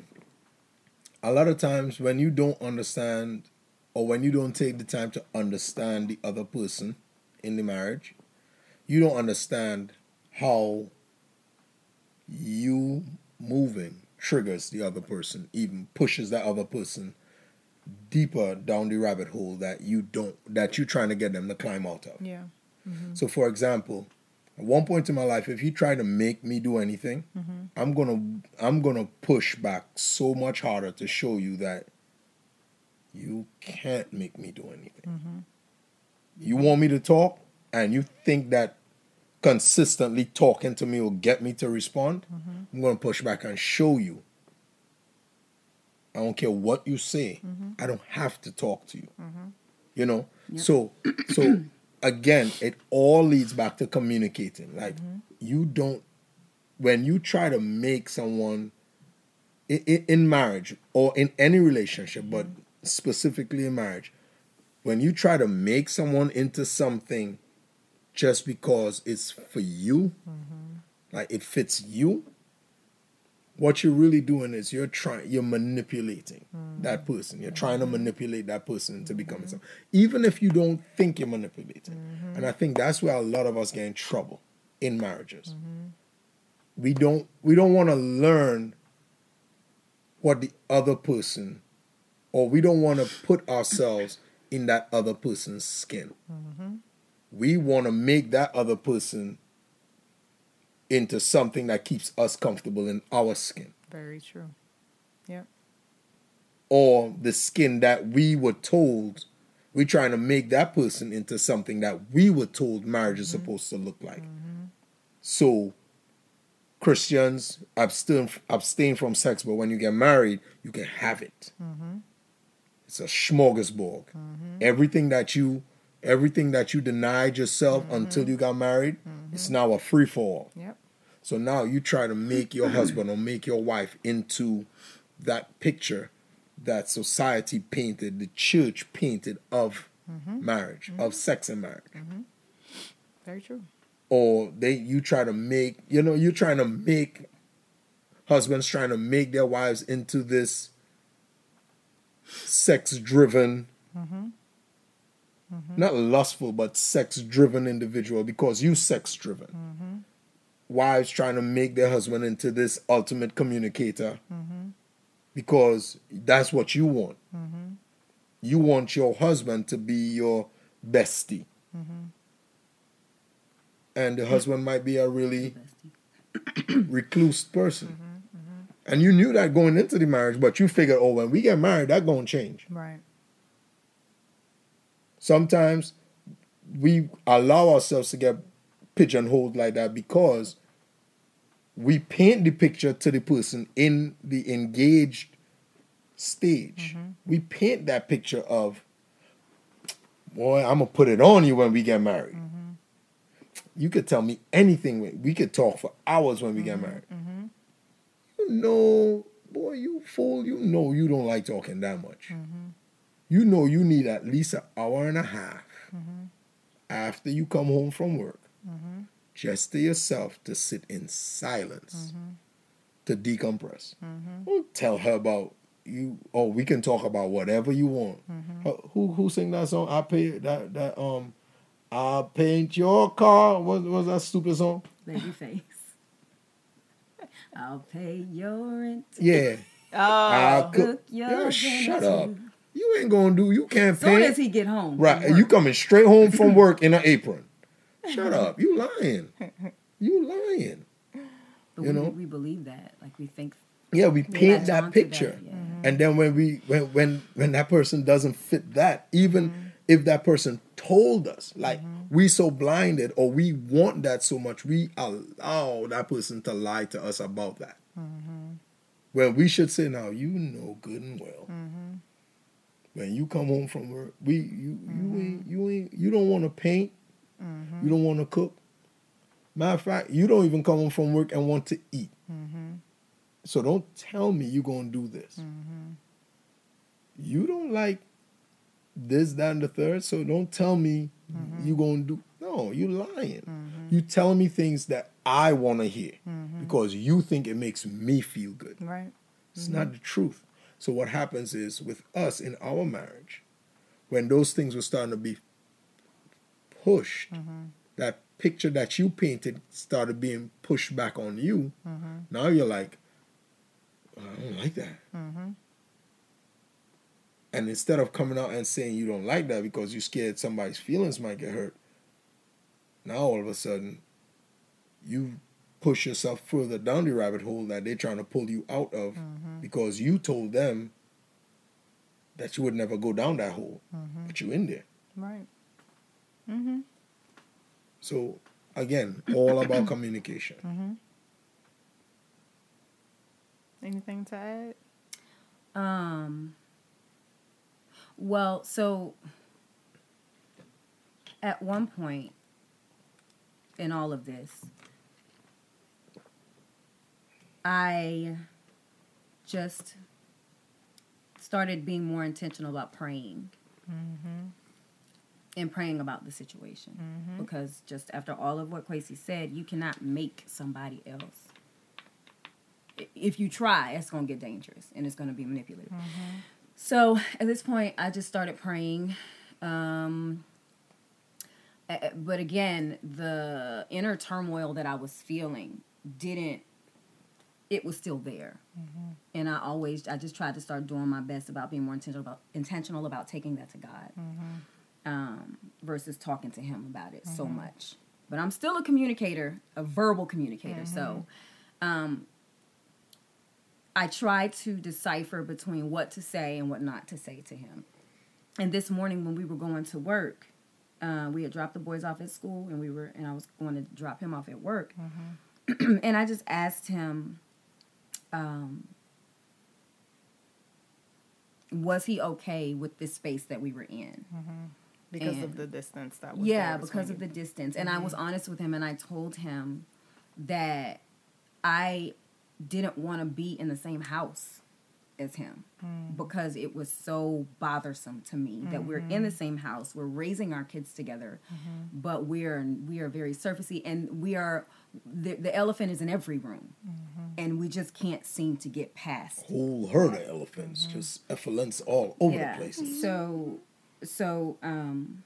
Speaker 3: a lot of times when you don't understand or when you don't take the time to understand the other person in the marriage, you don't understand how you moving triggers the other person, even pushes that other person deeper down the rabbit hole that you don't that you're trying to get them to climb out of.
Speaker 1: Yeah. Mm-hmm.
Speaker 3: So, for example, at one point in my life, if you try to make me do anything, mm-hmm. I'm gonna I'm gonna push back so much harder to show you that you can't make me do anything. Mm-hmm. You want me to talk, and you think that consistently talking to me will get me to respond. Mm-hmm. I'm gonna push back and show you. I don't care what you say. Mm-hmm. I don't have to talk to you. Mm-hmm. You know. So so [clears throat] again, it all leads back to communicating. Like you don't when you try to make someone in, in marriage or in any relationship, but specifically in marriage, when you try to make someone into something just because it's for you, mm-hmm. like it fits you, what you're really doing is you're trying you're manipulating mm-hmm. that person. You're trying to mm-hmm. manipulate that person into becoming something even if you don't think you're manipulating. And i think that's where a lot of us get in trouble in marriages. We don't we don't want to learn what the other person or we don't want to put ourselves in that other person's skin we want to make that other person into something that keeps us comfortable in our skin.
Speaker 1: Very true. Yep.
Speaker 3: or the skin that we were told we're trying to make that person into something that we were told marriage is mm-hmm. supposed to look like. Mm-hmm. So christians abstain abstain from sex but when you get married you can have it. Mm-hmm. It's a smorgasbord. Everything that you everything that you denied yourself mm-hmm. until you got married mm-hmm. it's now a free-for-all
Speaker 1: Yep.
Speaker 3: so now you try to make your husband or make your wife into that picture that society painted, the church painted of mm-hmm. marriage, of sex and marriage.
Speaker 1: Very true.
Speaker 3: Or they you try to make, you know, you're trying to make husbands trying to make their wives into this sex driven Mm-hmm. not lustful but sex driven individual because you sex driven mm-hmm. wives trying to make their husband into this ultimate communicator mm-hmm. because that's what you want. You want your husband to be your bestie. And the husband might be a really [clears throat] recluse person. And you knew that going into the marriage, but you figured, oh, when we get married, that gonna change.
Speaker 1: Right.
Speaker 3: Sometimes we allow ourselves to get pigeonholed like that because we paint the picture to the person in the engaged stage. Mm-hmm. We paint that picture of, boy, I'm gonna put it on you when we get married. Mm-hmm. You could tell me anything. We could talk for hours when we get mm-hmm. married. You know, boy, you fool. You know you don't like talking that much. You know you need at least an hour and a half after you come home from work, just to yourself to sit in silence to decompress. Don't tell her about you. Oh, we can talk about whatever you want. Uh, Who who sing that song? I pay that that um. I paint your car. What was that stupid song?
Speaker 2: Babyface. [laughs] I'll pay your rent.
Speaker 3: Yeah.
Speaker 1: Oh. [laughs]
Speaker 3: I'll cook.
Speaker 2: Your
Speaker 3: Yeah, shut up.
Speaker 2: Too.
Speaker 3: You ain't gonna do. You can't
Speaker 2: Soon
Speaker 3: paint.
Speaker 2: as he get home.
Speaker 3: Right, and you coming straight home from [laughs] work in an apron. Shut up, you lying. [laughs] You lying.
Speaker 2: But
Speaker 3: you
Speaker 2: we,
Speaker 3: know?
Speaker 2: we believe that. Like we think
Speaker 3: Yeah, we
Speaker 2: we
Speaker 3: paint
Speaker 2: latch
Speaker 3: that
Speaker 2: on to
Speaker 3: picture,
Speaker 2: yeah. Mm-hmm.
Speaker 3: and then when we when when when that person doesn't fit that, even mm-hmm. if that person told us, like mm-hmm. we so blinded or we want that so much, we allow that person to lie to us about that. When we should say, now you know good and well. When you come home from work, we you you mm-hmm. ain't you ain't you don't want to paint, mm-hmm. you don't want to cook. Matter of fact, you don't even come home from work and want to eat. Mm-hmm. So don't tell me you're gonna do this. You don't like this, that, and the third. So don't tell me you're gonna do. No, you lying. You telling me things that I want to hear because you think it makes me feel good.
Speaker 1: Right.
Speaker 3: It's not the truth. So what happens is with us in our marriage, when those things were starting to be pushed, mm-hmm. that picture that you painted started being pushed back on you. Mm-hmm. Now you're like, oh, I don't like that. Mm-hmm. And instead of coming out and saying you don't like that because you're scared somebody's feelings might get hurt, now all of a sudden you push yourself further down the rabbit hole that they're trying to pull you out of mm-hmm. because you told them that you would never go down that hole, mm-hmm. but you're in there.
Speaker 1: Right. Mm-hmm.
Speaker 3: So again, all about [coughs] communication.
Speaker 1: Anything to add?
Speaker 2: Um. Well, so at one point in all of this, I just started being more intentional about praying mm-hmm. and praying about the situation mm-hmm. because just after all of what Kwesi said, you cannot make somebody else. If you try, it's going to get dangerous and it's going to be manipulative. Mm-hmm. So at this point, I just started praying. Um, but again, the inner turmoil that I was feeling didn't, it was still there. And I always, I just tried to start doing my best about being more intentional about, intentional about taking that to God um, versus talking to Him about it so much. But I'm still a communicator, a verbal communicator. So um, I try to decipher between what to say and what not to say to him. And this morning when we were going to work, uh, we had dropped the boys off at school and we were and I was going to drop him off at work. [clears throat] and I just asked him, um, was he okay with this space that we were in? Mm-hmm.
Speaker 1: Because
Speaker 2: And-
Speaker 1: of the distance that was
Speaker 2: yeah because of the distance. And i was mm-hmm. honest with him and i told him that i didn't want to be in the same house as him mm. because it was so bothersome to me that we're in the mm-hmm. same house we're raising our kids together but we're we are very surfacey and we are the, the elephant is in every room and we just can't seem to get past a
Speaker 3: Whole herd of elephants, just effluence all over
Speaker 2: yeah.
Speaker 3: the place.
Speaker 2: So, so, um,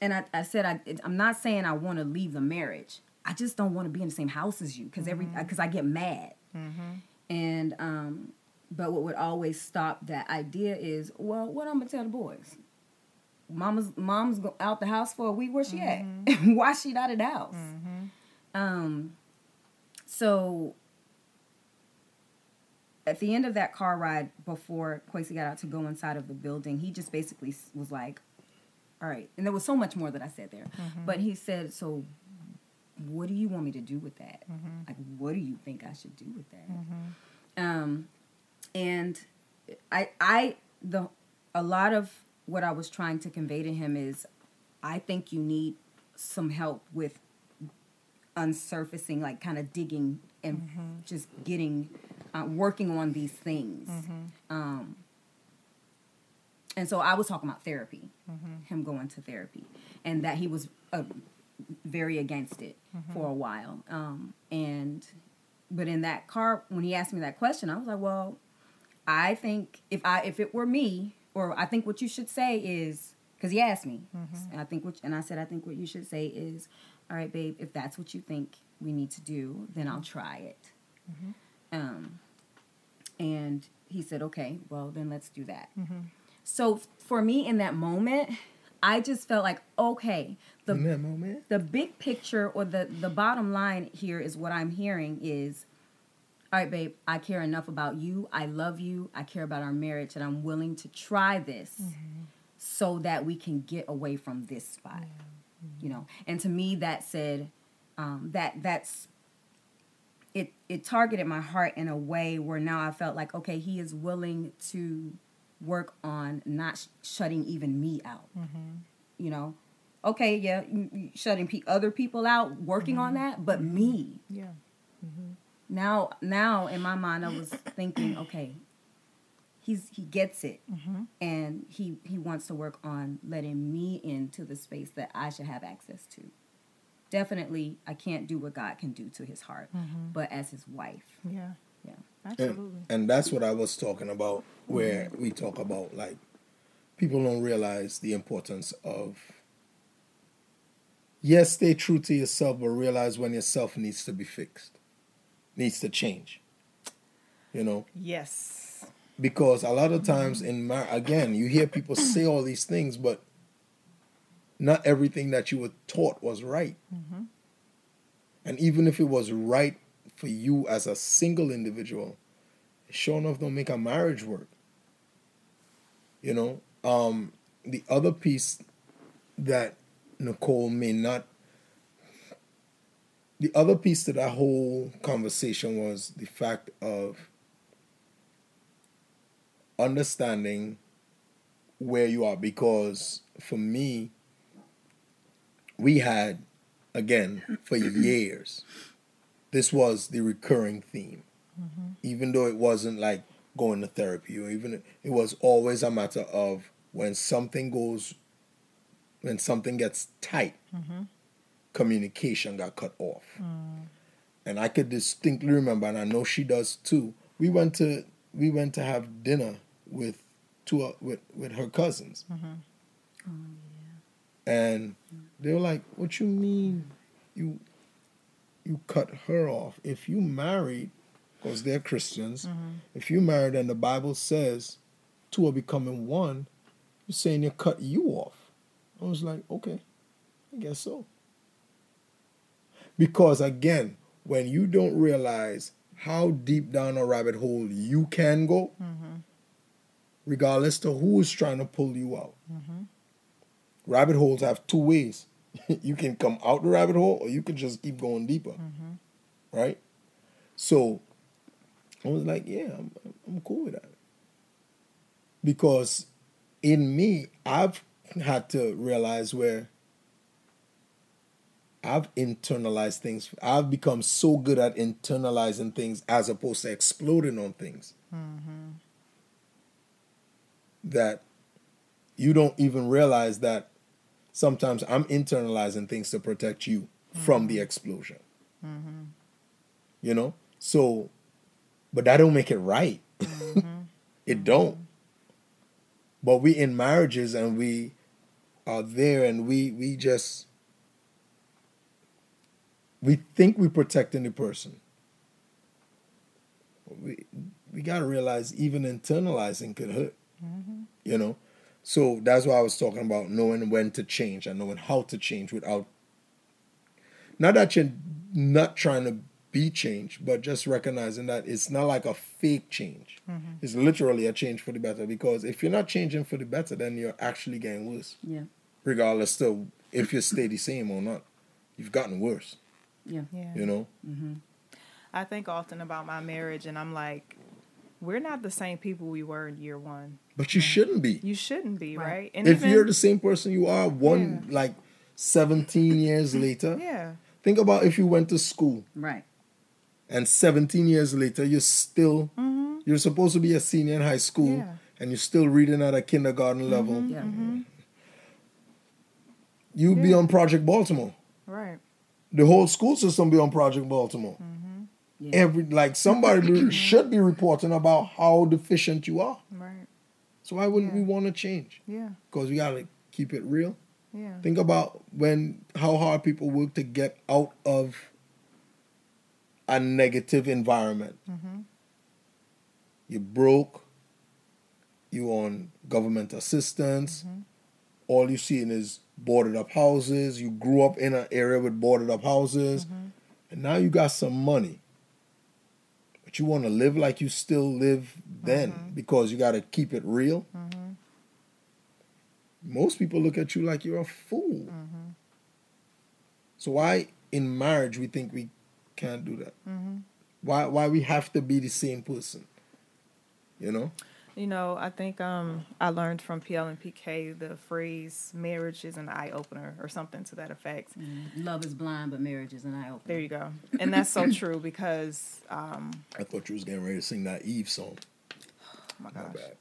Speaker 2: and I, I said I, I'm not saying I want to leave the marriage. I just don't want to be in the same house as you because every because I get mad. And um, but what would always stop that idea is, well, what I'm gonna tell the boys? Mama's mom's out the house for a week. Where she at? Mm-hmm. [laughs] Why she not at the house? Mm-hmm. Um, so at the end of that car ride, before Kwesi got out to go inside of the building, he just basically was like, "All right." And there was so much more that I said there, mm-hmm. but he said, "So, what do you want me to do with that? Like, what do you think I should do with that?" Um, and I, I, the, a lot of what I was trying to convey to him is, I think you need some help with unsurfacing, like kind of digging and just getting, uh, working on these things. Um, and so I was talking about therapy, him going to therapy, and that he was uh, very against it for a while. Um, and but in that car, when he asked me that question, I was like, well, I think if I if it were me, or I think what you should say is because he asked me, mm-hmm. and I think what and I said I think what you should say is, all right, babe, if that's what you think we need to do, then I'll try it. Mm-hmm. Um, and he said, okay, well then let's do that. Mm-hmm. So for me in that moment, I just felt like okay, the
Speaker 3: In that moment,
Speaker 2: the big picture or the the bottom line here is what I'm hearing is all right, babe, I care enough about you. I love you. I care about our marriage and I'm willing to try this mm-hmm. so that we can get away from this spot. Mm-hmm. You know. And to me that said um, that that's it it targeted my heart in a way where now I felt like okay, he is willing to work on not sh- shutting even me out. Mm-hmm. You know, okay, yeah, shutting pe- other people out, working on that, but me.
Speaker 1: Yeah.
Speaker 2: Now, now in my mind, I was thinking, okay, he's he gets it, mm-hmm. and he he wants to work on letting me into the space that I should have access to. Definitely, I can't do what God can do to his heart, mm-hmm. but as his wife,
Speaker 1: Yeah.
Speaker 2: yeah.
Speaker 1: Absolutely.
Speaker 3: and, and that's what I was talking about, where mm-hmm. we talk about like people don't realize the importance of yes, stay true to yourself, but realize when yourself needs to be fixed, needs to change. You know,
Speaker 1: yes.
Speaker 3: because a lot of times in mar- again, you hear people [clears throat] say all these things, but not everything that you were taught was right. And even if it was right for you as a single individual, sure enough don't make a marriage work. You know, um, the other piece that Nicole may not. The other piece to that whole conversation was the fact of understanding where you are because for me we had again for years this was the recurring theme. Mm-hmm. Even though it wasn't like going to therapy or even it was always a matter of when something goes when something gets tight mm-hmm. Communication got cut off. And i could distinctly remember and i know she does too we went to we went to have dinner with two uh, with with her cousins. And they were like what you mean? You you cut her off. If you married because they're christians if you married and the bible says two are becoming one you're saying you cut you off. I was like okay i guess so because again when you don't realize how deep down a rabbit hole you can go regardless to who is trying to pull you out rabbit holes have two ways. [laughs] You can come out the rabbit hole or you can just keep going deeper right? So i was like yeah i'm, I'm cool with that. Because in me i've had to realize where I've internalized things. I've become so good at internalizing things as opposed to exploding on things mm-hmm. that you don't even realize that sometimes I'm internalizing things to protect you from the mm-hmm. explosion. Mm-hmm. You know? So, but that don't make it right. [laughs] it don't. But we in marriages and we are there and we we just we think we're protecting the person. we we got to realize even internalizing could hurt. You know, so that's why I was talking about knowing when to change and knowing how to change without. Not that you're not trying to be changed, but just recognizing that it's not like a fake change. Mm-hmm. It's literally a change for the better. Because if you're not changing for the better, then you're actually getting worse,
Speaker 2: Yeah.
Speaker 3: regardless to if you stay the same or not. You've gotten worse.
Speaker 2: Yeah.
Speaker 1: Yeah.
Speaker 3: You know. Mm-hmm.
Speaker 1: I think often about my marriage, and I'm like, we're not the same people we were in year one.
Speaker 3: But you shouldn't be.
Speaker 1: You shouldn't be,
Speaker 2: Right.
Speaker 1: right? And
Speaker 3: if
Speaker 1: even-
Speaker 3: you're the same person you are one
Speaker 1: Yeah.
Speaker 3: like 17 years later
Speaker 1: yeah,
Speaker 3: think about if you went to school
Speaker 2: Right.
Speaker 3: and 17 years later you're still mm-hmm. you're supposed to be a senior in high school
Speaker 1: Mm-hmm. Yeah.
Speaker 3: and you're still reading at a kindergarten mm-hmm. level
Speaker 2: Yeah.
Speaker 3: you'd be on project baltimore
Speaker 1: right.
Speaker 3: The whole school system be on project baltimore mm-hmm.
Speaker 2: Yeah.
Speaker 3: every like somebody be- [clears throat] should be reporting about how deficient you are
Speaker 1: Right.
Speaker 3: so why wouldn't we want to change
Speaker 1: Yeah.
Speaker 3: because we gotta keep it real
Speaker 1: Yeah.
Speaker 3: Think about when how hard people work to get out of a negative environment. Mm-hmm. You're broke. You on government assistance. Mm-hmm. All you seeing is boarded up houses. You grew up in an area with boarded up houses, mm-hmm. and now you got some money. But you want to live like you still live then mm-hmm. because you got to keep it real mm-hmm. most people look at you like you're a fool. So why in marriage we think we can't do that? Why why we have to be the same person? You know?
Speaker 1: You know, I think um, I learned from PL and PK the phrase "marriage is an eye opener" or something to that effect.
Speaker 2: Mm. Love is blind, but marriage is an eye opener.
Speaker 1: There you go, and that's so true because, um,
Speaker 3: I thought you was getting ready to sing that Eve song.
Speaker 1: oh my
Speaker 3: My
Speaker 1: gosh,
Speaker 3: bad.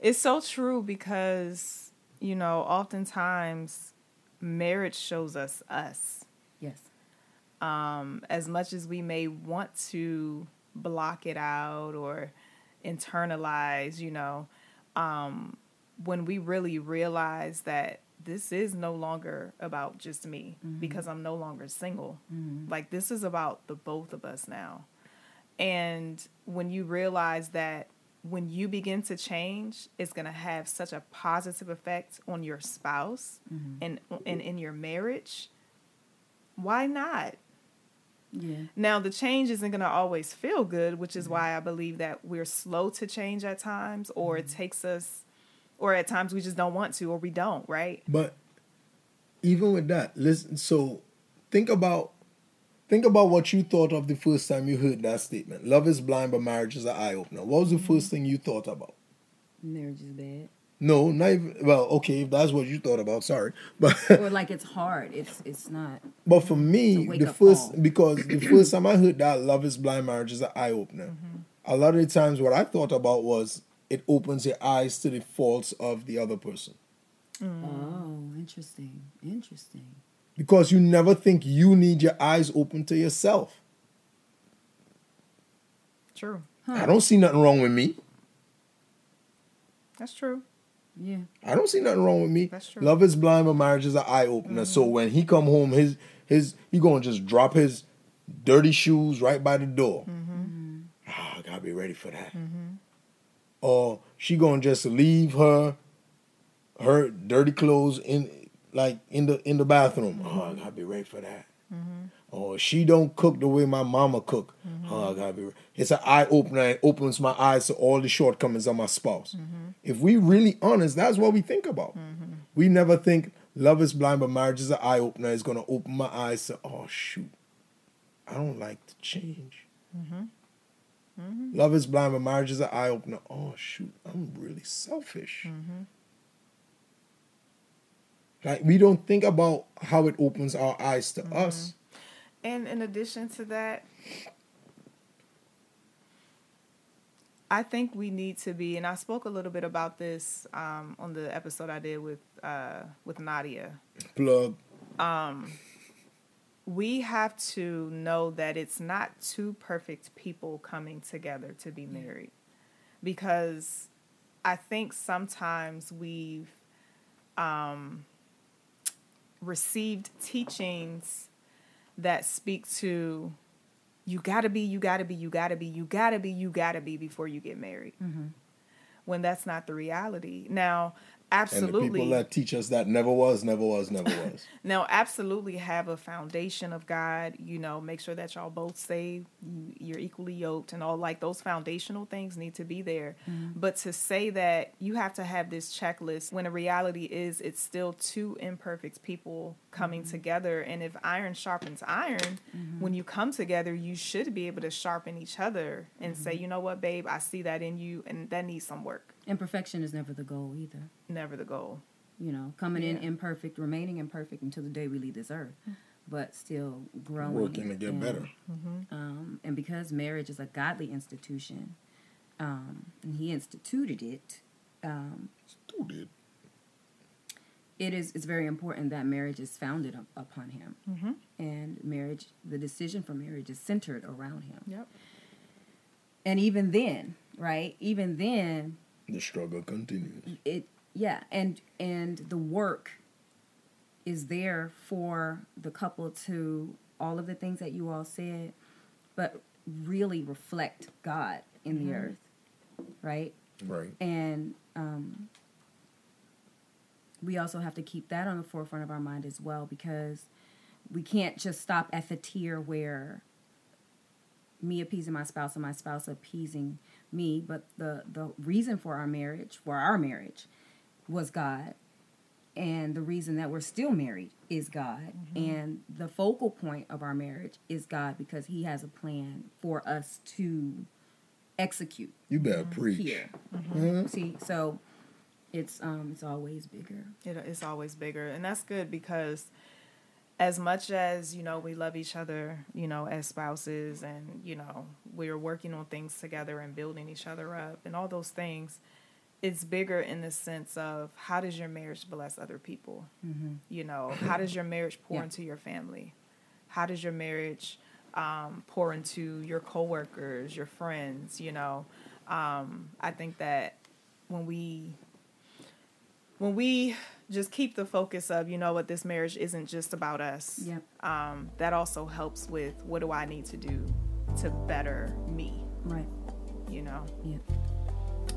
Speaker 1: it's so true because you know, oftentimes marriage shows us us.
Speaker 2: Yes.
Speaker 1: um, as much as we may want to block it out or internalize, you know, um, when we really realize that this is no longer about just me mm-hmm. because I'm no longer single. Mm-hmm. Like, this is about the both of us now. And when you realize that when you begin to change, it's going to have such a positive effect on your spouse mm-hmm. and, and in your marriage, why not?
Speaker 2: Yeah.
Speaker 1: Now, the change isn't going to always feel good, which is mm-hmm. why I believe that we're slow to change at times, or it mm-hmm. takes us, or at times we just don't want to, or we don't, right?
Speaker 3: But even with that, listen so think about think about what you thought of the first time you heard that statement. Love is blind but marriage is an eye opener. What was the mm-hmm. first thing you thought about?
Speaker 2: Marriage is bad.
Speaker 3: No, not even well, okay, if that's what you thought about, sorry. [laughs] But
Speaker 2: or like it's hard. It's it's not.
Speaker 3: But for me, the first
Speaker 2: call.
Speaker 3: because the [clears throat] first time I heard that love is blind marriage is an eye opener.
Speaker 2: Mm-hmm.
Speaker 3: A lot of the times, what I thought about was it opens your eyes to the faults of the other person
Speaker 2: Oh, interesting. Interesting.
Speaker 3: because you never think you need your eyes open to yourself.
Speaker 1: True.
Speaker 3: I don't see nothing wrong with me.
Speaker 1: That's true.
Speaker 2: Yeah.
Speaker 3: I don't see nothing wrong with me.
Speaker 1: That's true.
Speaker 3: Love is blind, but marriage is an eye opener. So mm-hmm. when he come home, his his he gonna just drop his dirty shoes right by the door. Mm-hmm. Mm-hmm. Ah, I gotta be ready for that. Or she gonna just leave her her dirty clothes in like in the in the bathroom. Oh, I gotta be ready for that. Or she don't cook the way my mama cook. Mm-hmm. Oh, I gotta be. It's an eye opener. It opens my eyes to all the shortcomings of my spouse. Mm-hmm. If we really honest, that's what we think about. Mm-hmm. We never think love is blind, but marriage is an eye opener. It's gonna open my eyes to oh shoot, I don't like to change. Love is blind, but marriage is an eye opener. Oh shoot, I'm really selfish. Like we don't think about how it opens our eyes to us.
Speaker 1: And in addition to that, I think we need to be, and I spoke a little bit about this um, on the episode I did with uh, with Nadia.
Speaker 3: Plug.
Speaker 1: Um, We have to know that it's not two perfect people coming together to be married, because I think sometimes we've um, received teachings that speak to you gotta be, you gotta be, you gotta be, you gotta be, you gotta be before you get married. Mm-hmm. When that's not the reality. Now,
Speaker 3: And the people that teach us that never was, never was, never [laughs] was.
Speaker 1: Now, absolutely have a foundation of God. You know, make sure that y'all both saved, you, you're equally yoked, and all like those foundational things need to be there. Mm-hmm. But to say that you have to have this checklist when the reality is it's still two imperfect people coming mm-hmm. together. And if iron sharpens iron, mm-hmm. when you come together, you should be able to sharpen each other and say, you know what, babe, I see that in you, and that needs some work.
Speaker 2: Imperfection is never the goal either.
Speaker 1: Never the goal.
Speaker 2: You know, coming in imperfect, remaining imperfect until the day we leave this earth, [sighs] but still growing,
Speaker 3: Working to get
Speaker 2: and,
Speaker 3: better.
Speaker 2: Um, and because marriage is a godly institution, um, and He instituted it, um,
Speaker 3: Stupid.
Speaker 2: it is it's very important that marriage is founded up, upon Him,
Speaker 1: Mm-hmm.
Speaker 2: and marriage, the decision for marriage is centered around Him.
Speaker 1: Yep.
Speaker 2: And even then, right? Even then,
Speaker 3: The struggle continues.
Speaker 2: it yeah and and the work is there for the couple to all of the things that you all said but really reflect god in the earth right
Speaker 3: Right.
Speaker 2: and um, we also have to keep that on the forefront of our mind as well because we can't just stop at the tier where me appeasing my spouse and my spouse appeasing me but the the reason for our marriage for our marriage was god and the reason that we're still married is god and the focal point of our marriage is god because he has a plan for us to execute
Speaker 3: You better preach.
Speaker 2: here.
Speaker 3: Mhm.
Speaker 2: See, so it's um it's always bigger.
Speaker 1: It, it's always bigger, and that's good because as much as you know we love each other, you know, as spouses, and you know we're working on things together and building each other up, and all those things. It's bigger in the sense of how does your marriage bless other people?
Speaker 2: Mm-hmm.
Speaker 1: You know, how does your marriage pour
Speaker 2: Yeah.
Speaker 1: into your family? How does your marriage um, pour into your coworkers, your friends? You know, um, I think that when we when we just keep the focus of you know what this marriage isn't just about us
Speaker 2: Yep.
Speaker 1: um, that also helps with what do i need to do to better me
Speaker 2: Right.
Speaker 1: you know
Speaker 2: Yeah.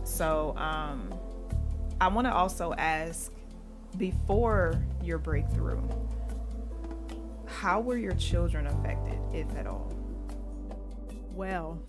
Speaker 1: so um, i want to also ask before your breakthrough how were your children affected if at all well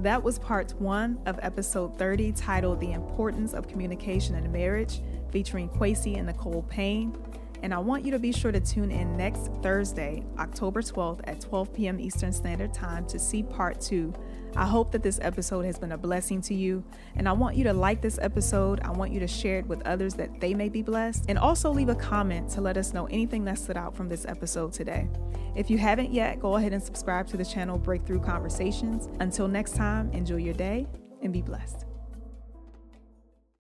Speaker 1: that was part one of episode 30 titled The Importance of Communication in Marriage, featuring Kwesi and Nicole Payne. And I want you to be sure to tune in next Thursday, October 12th at 12 p.m. Eastern Standard Time to see part two. I hope that this episode has been a blessing to you. And I want you to like this episode. I want you to share it with others that they may be blessed. And also leave a comment to let us know anything that stood out from this episode today. If you haven't yet, go ahead and subscribe to the channel Breakthrough Conversations. Until next time, enjoy your day and be blessed.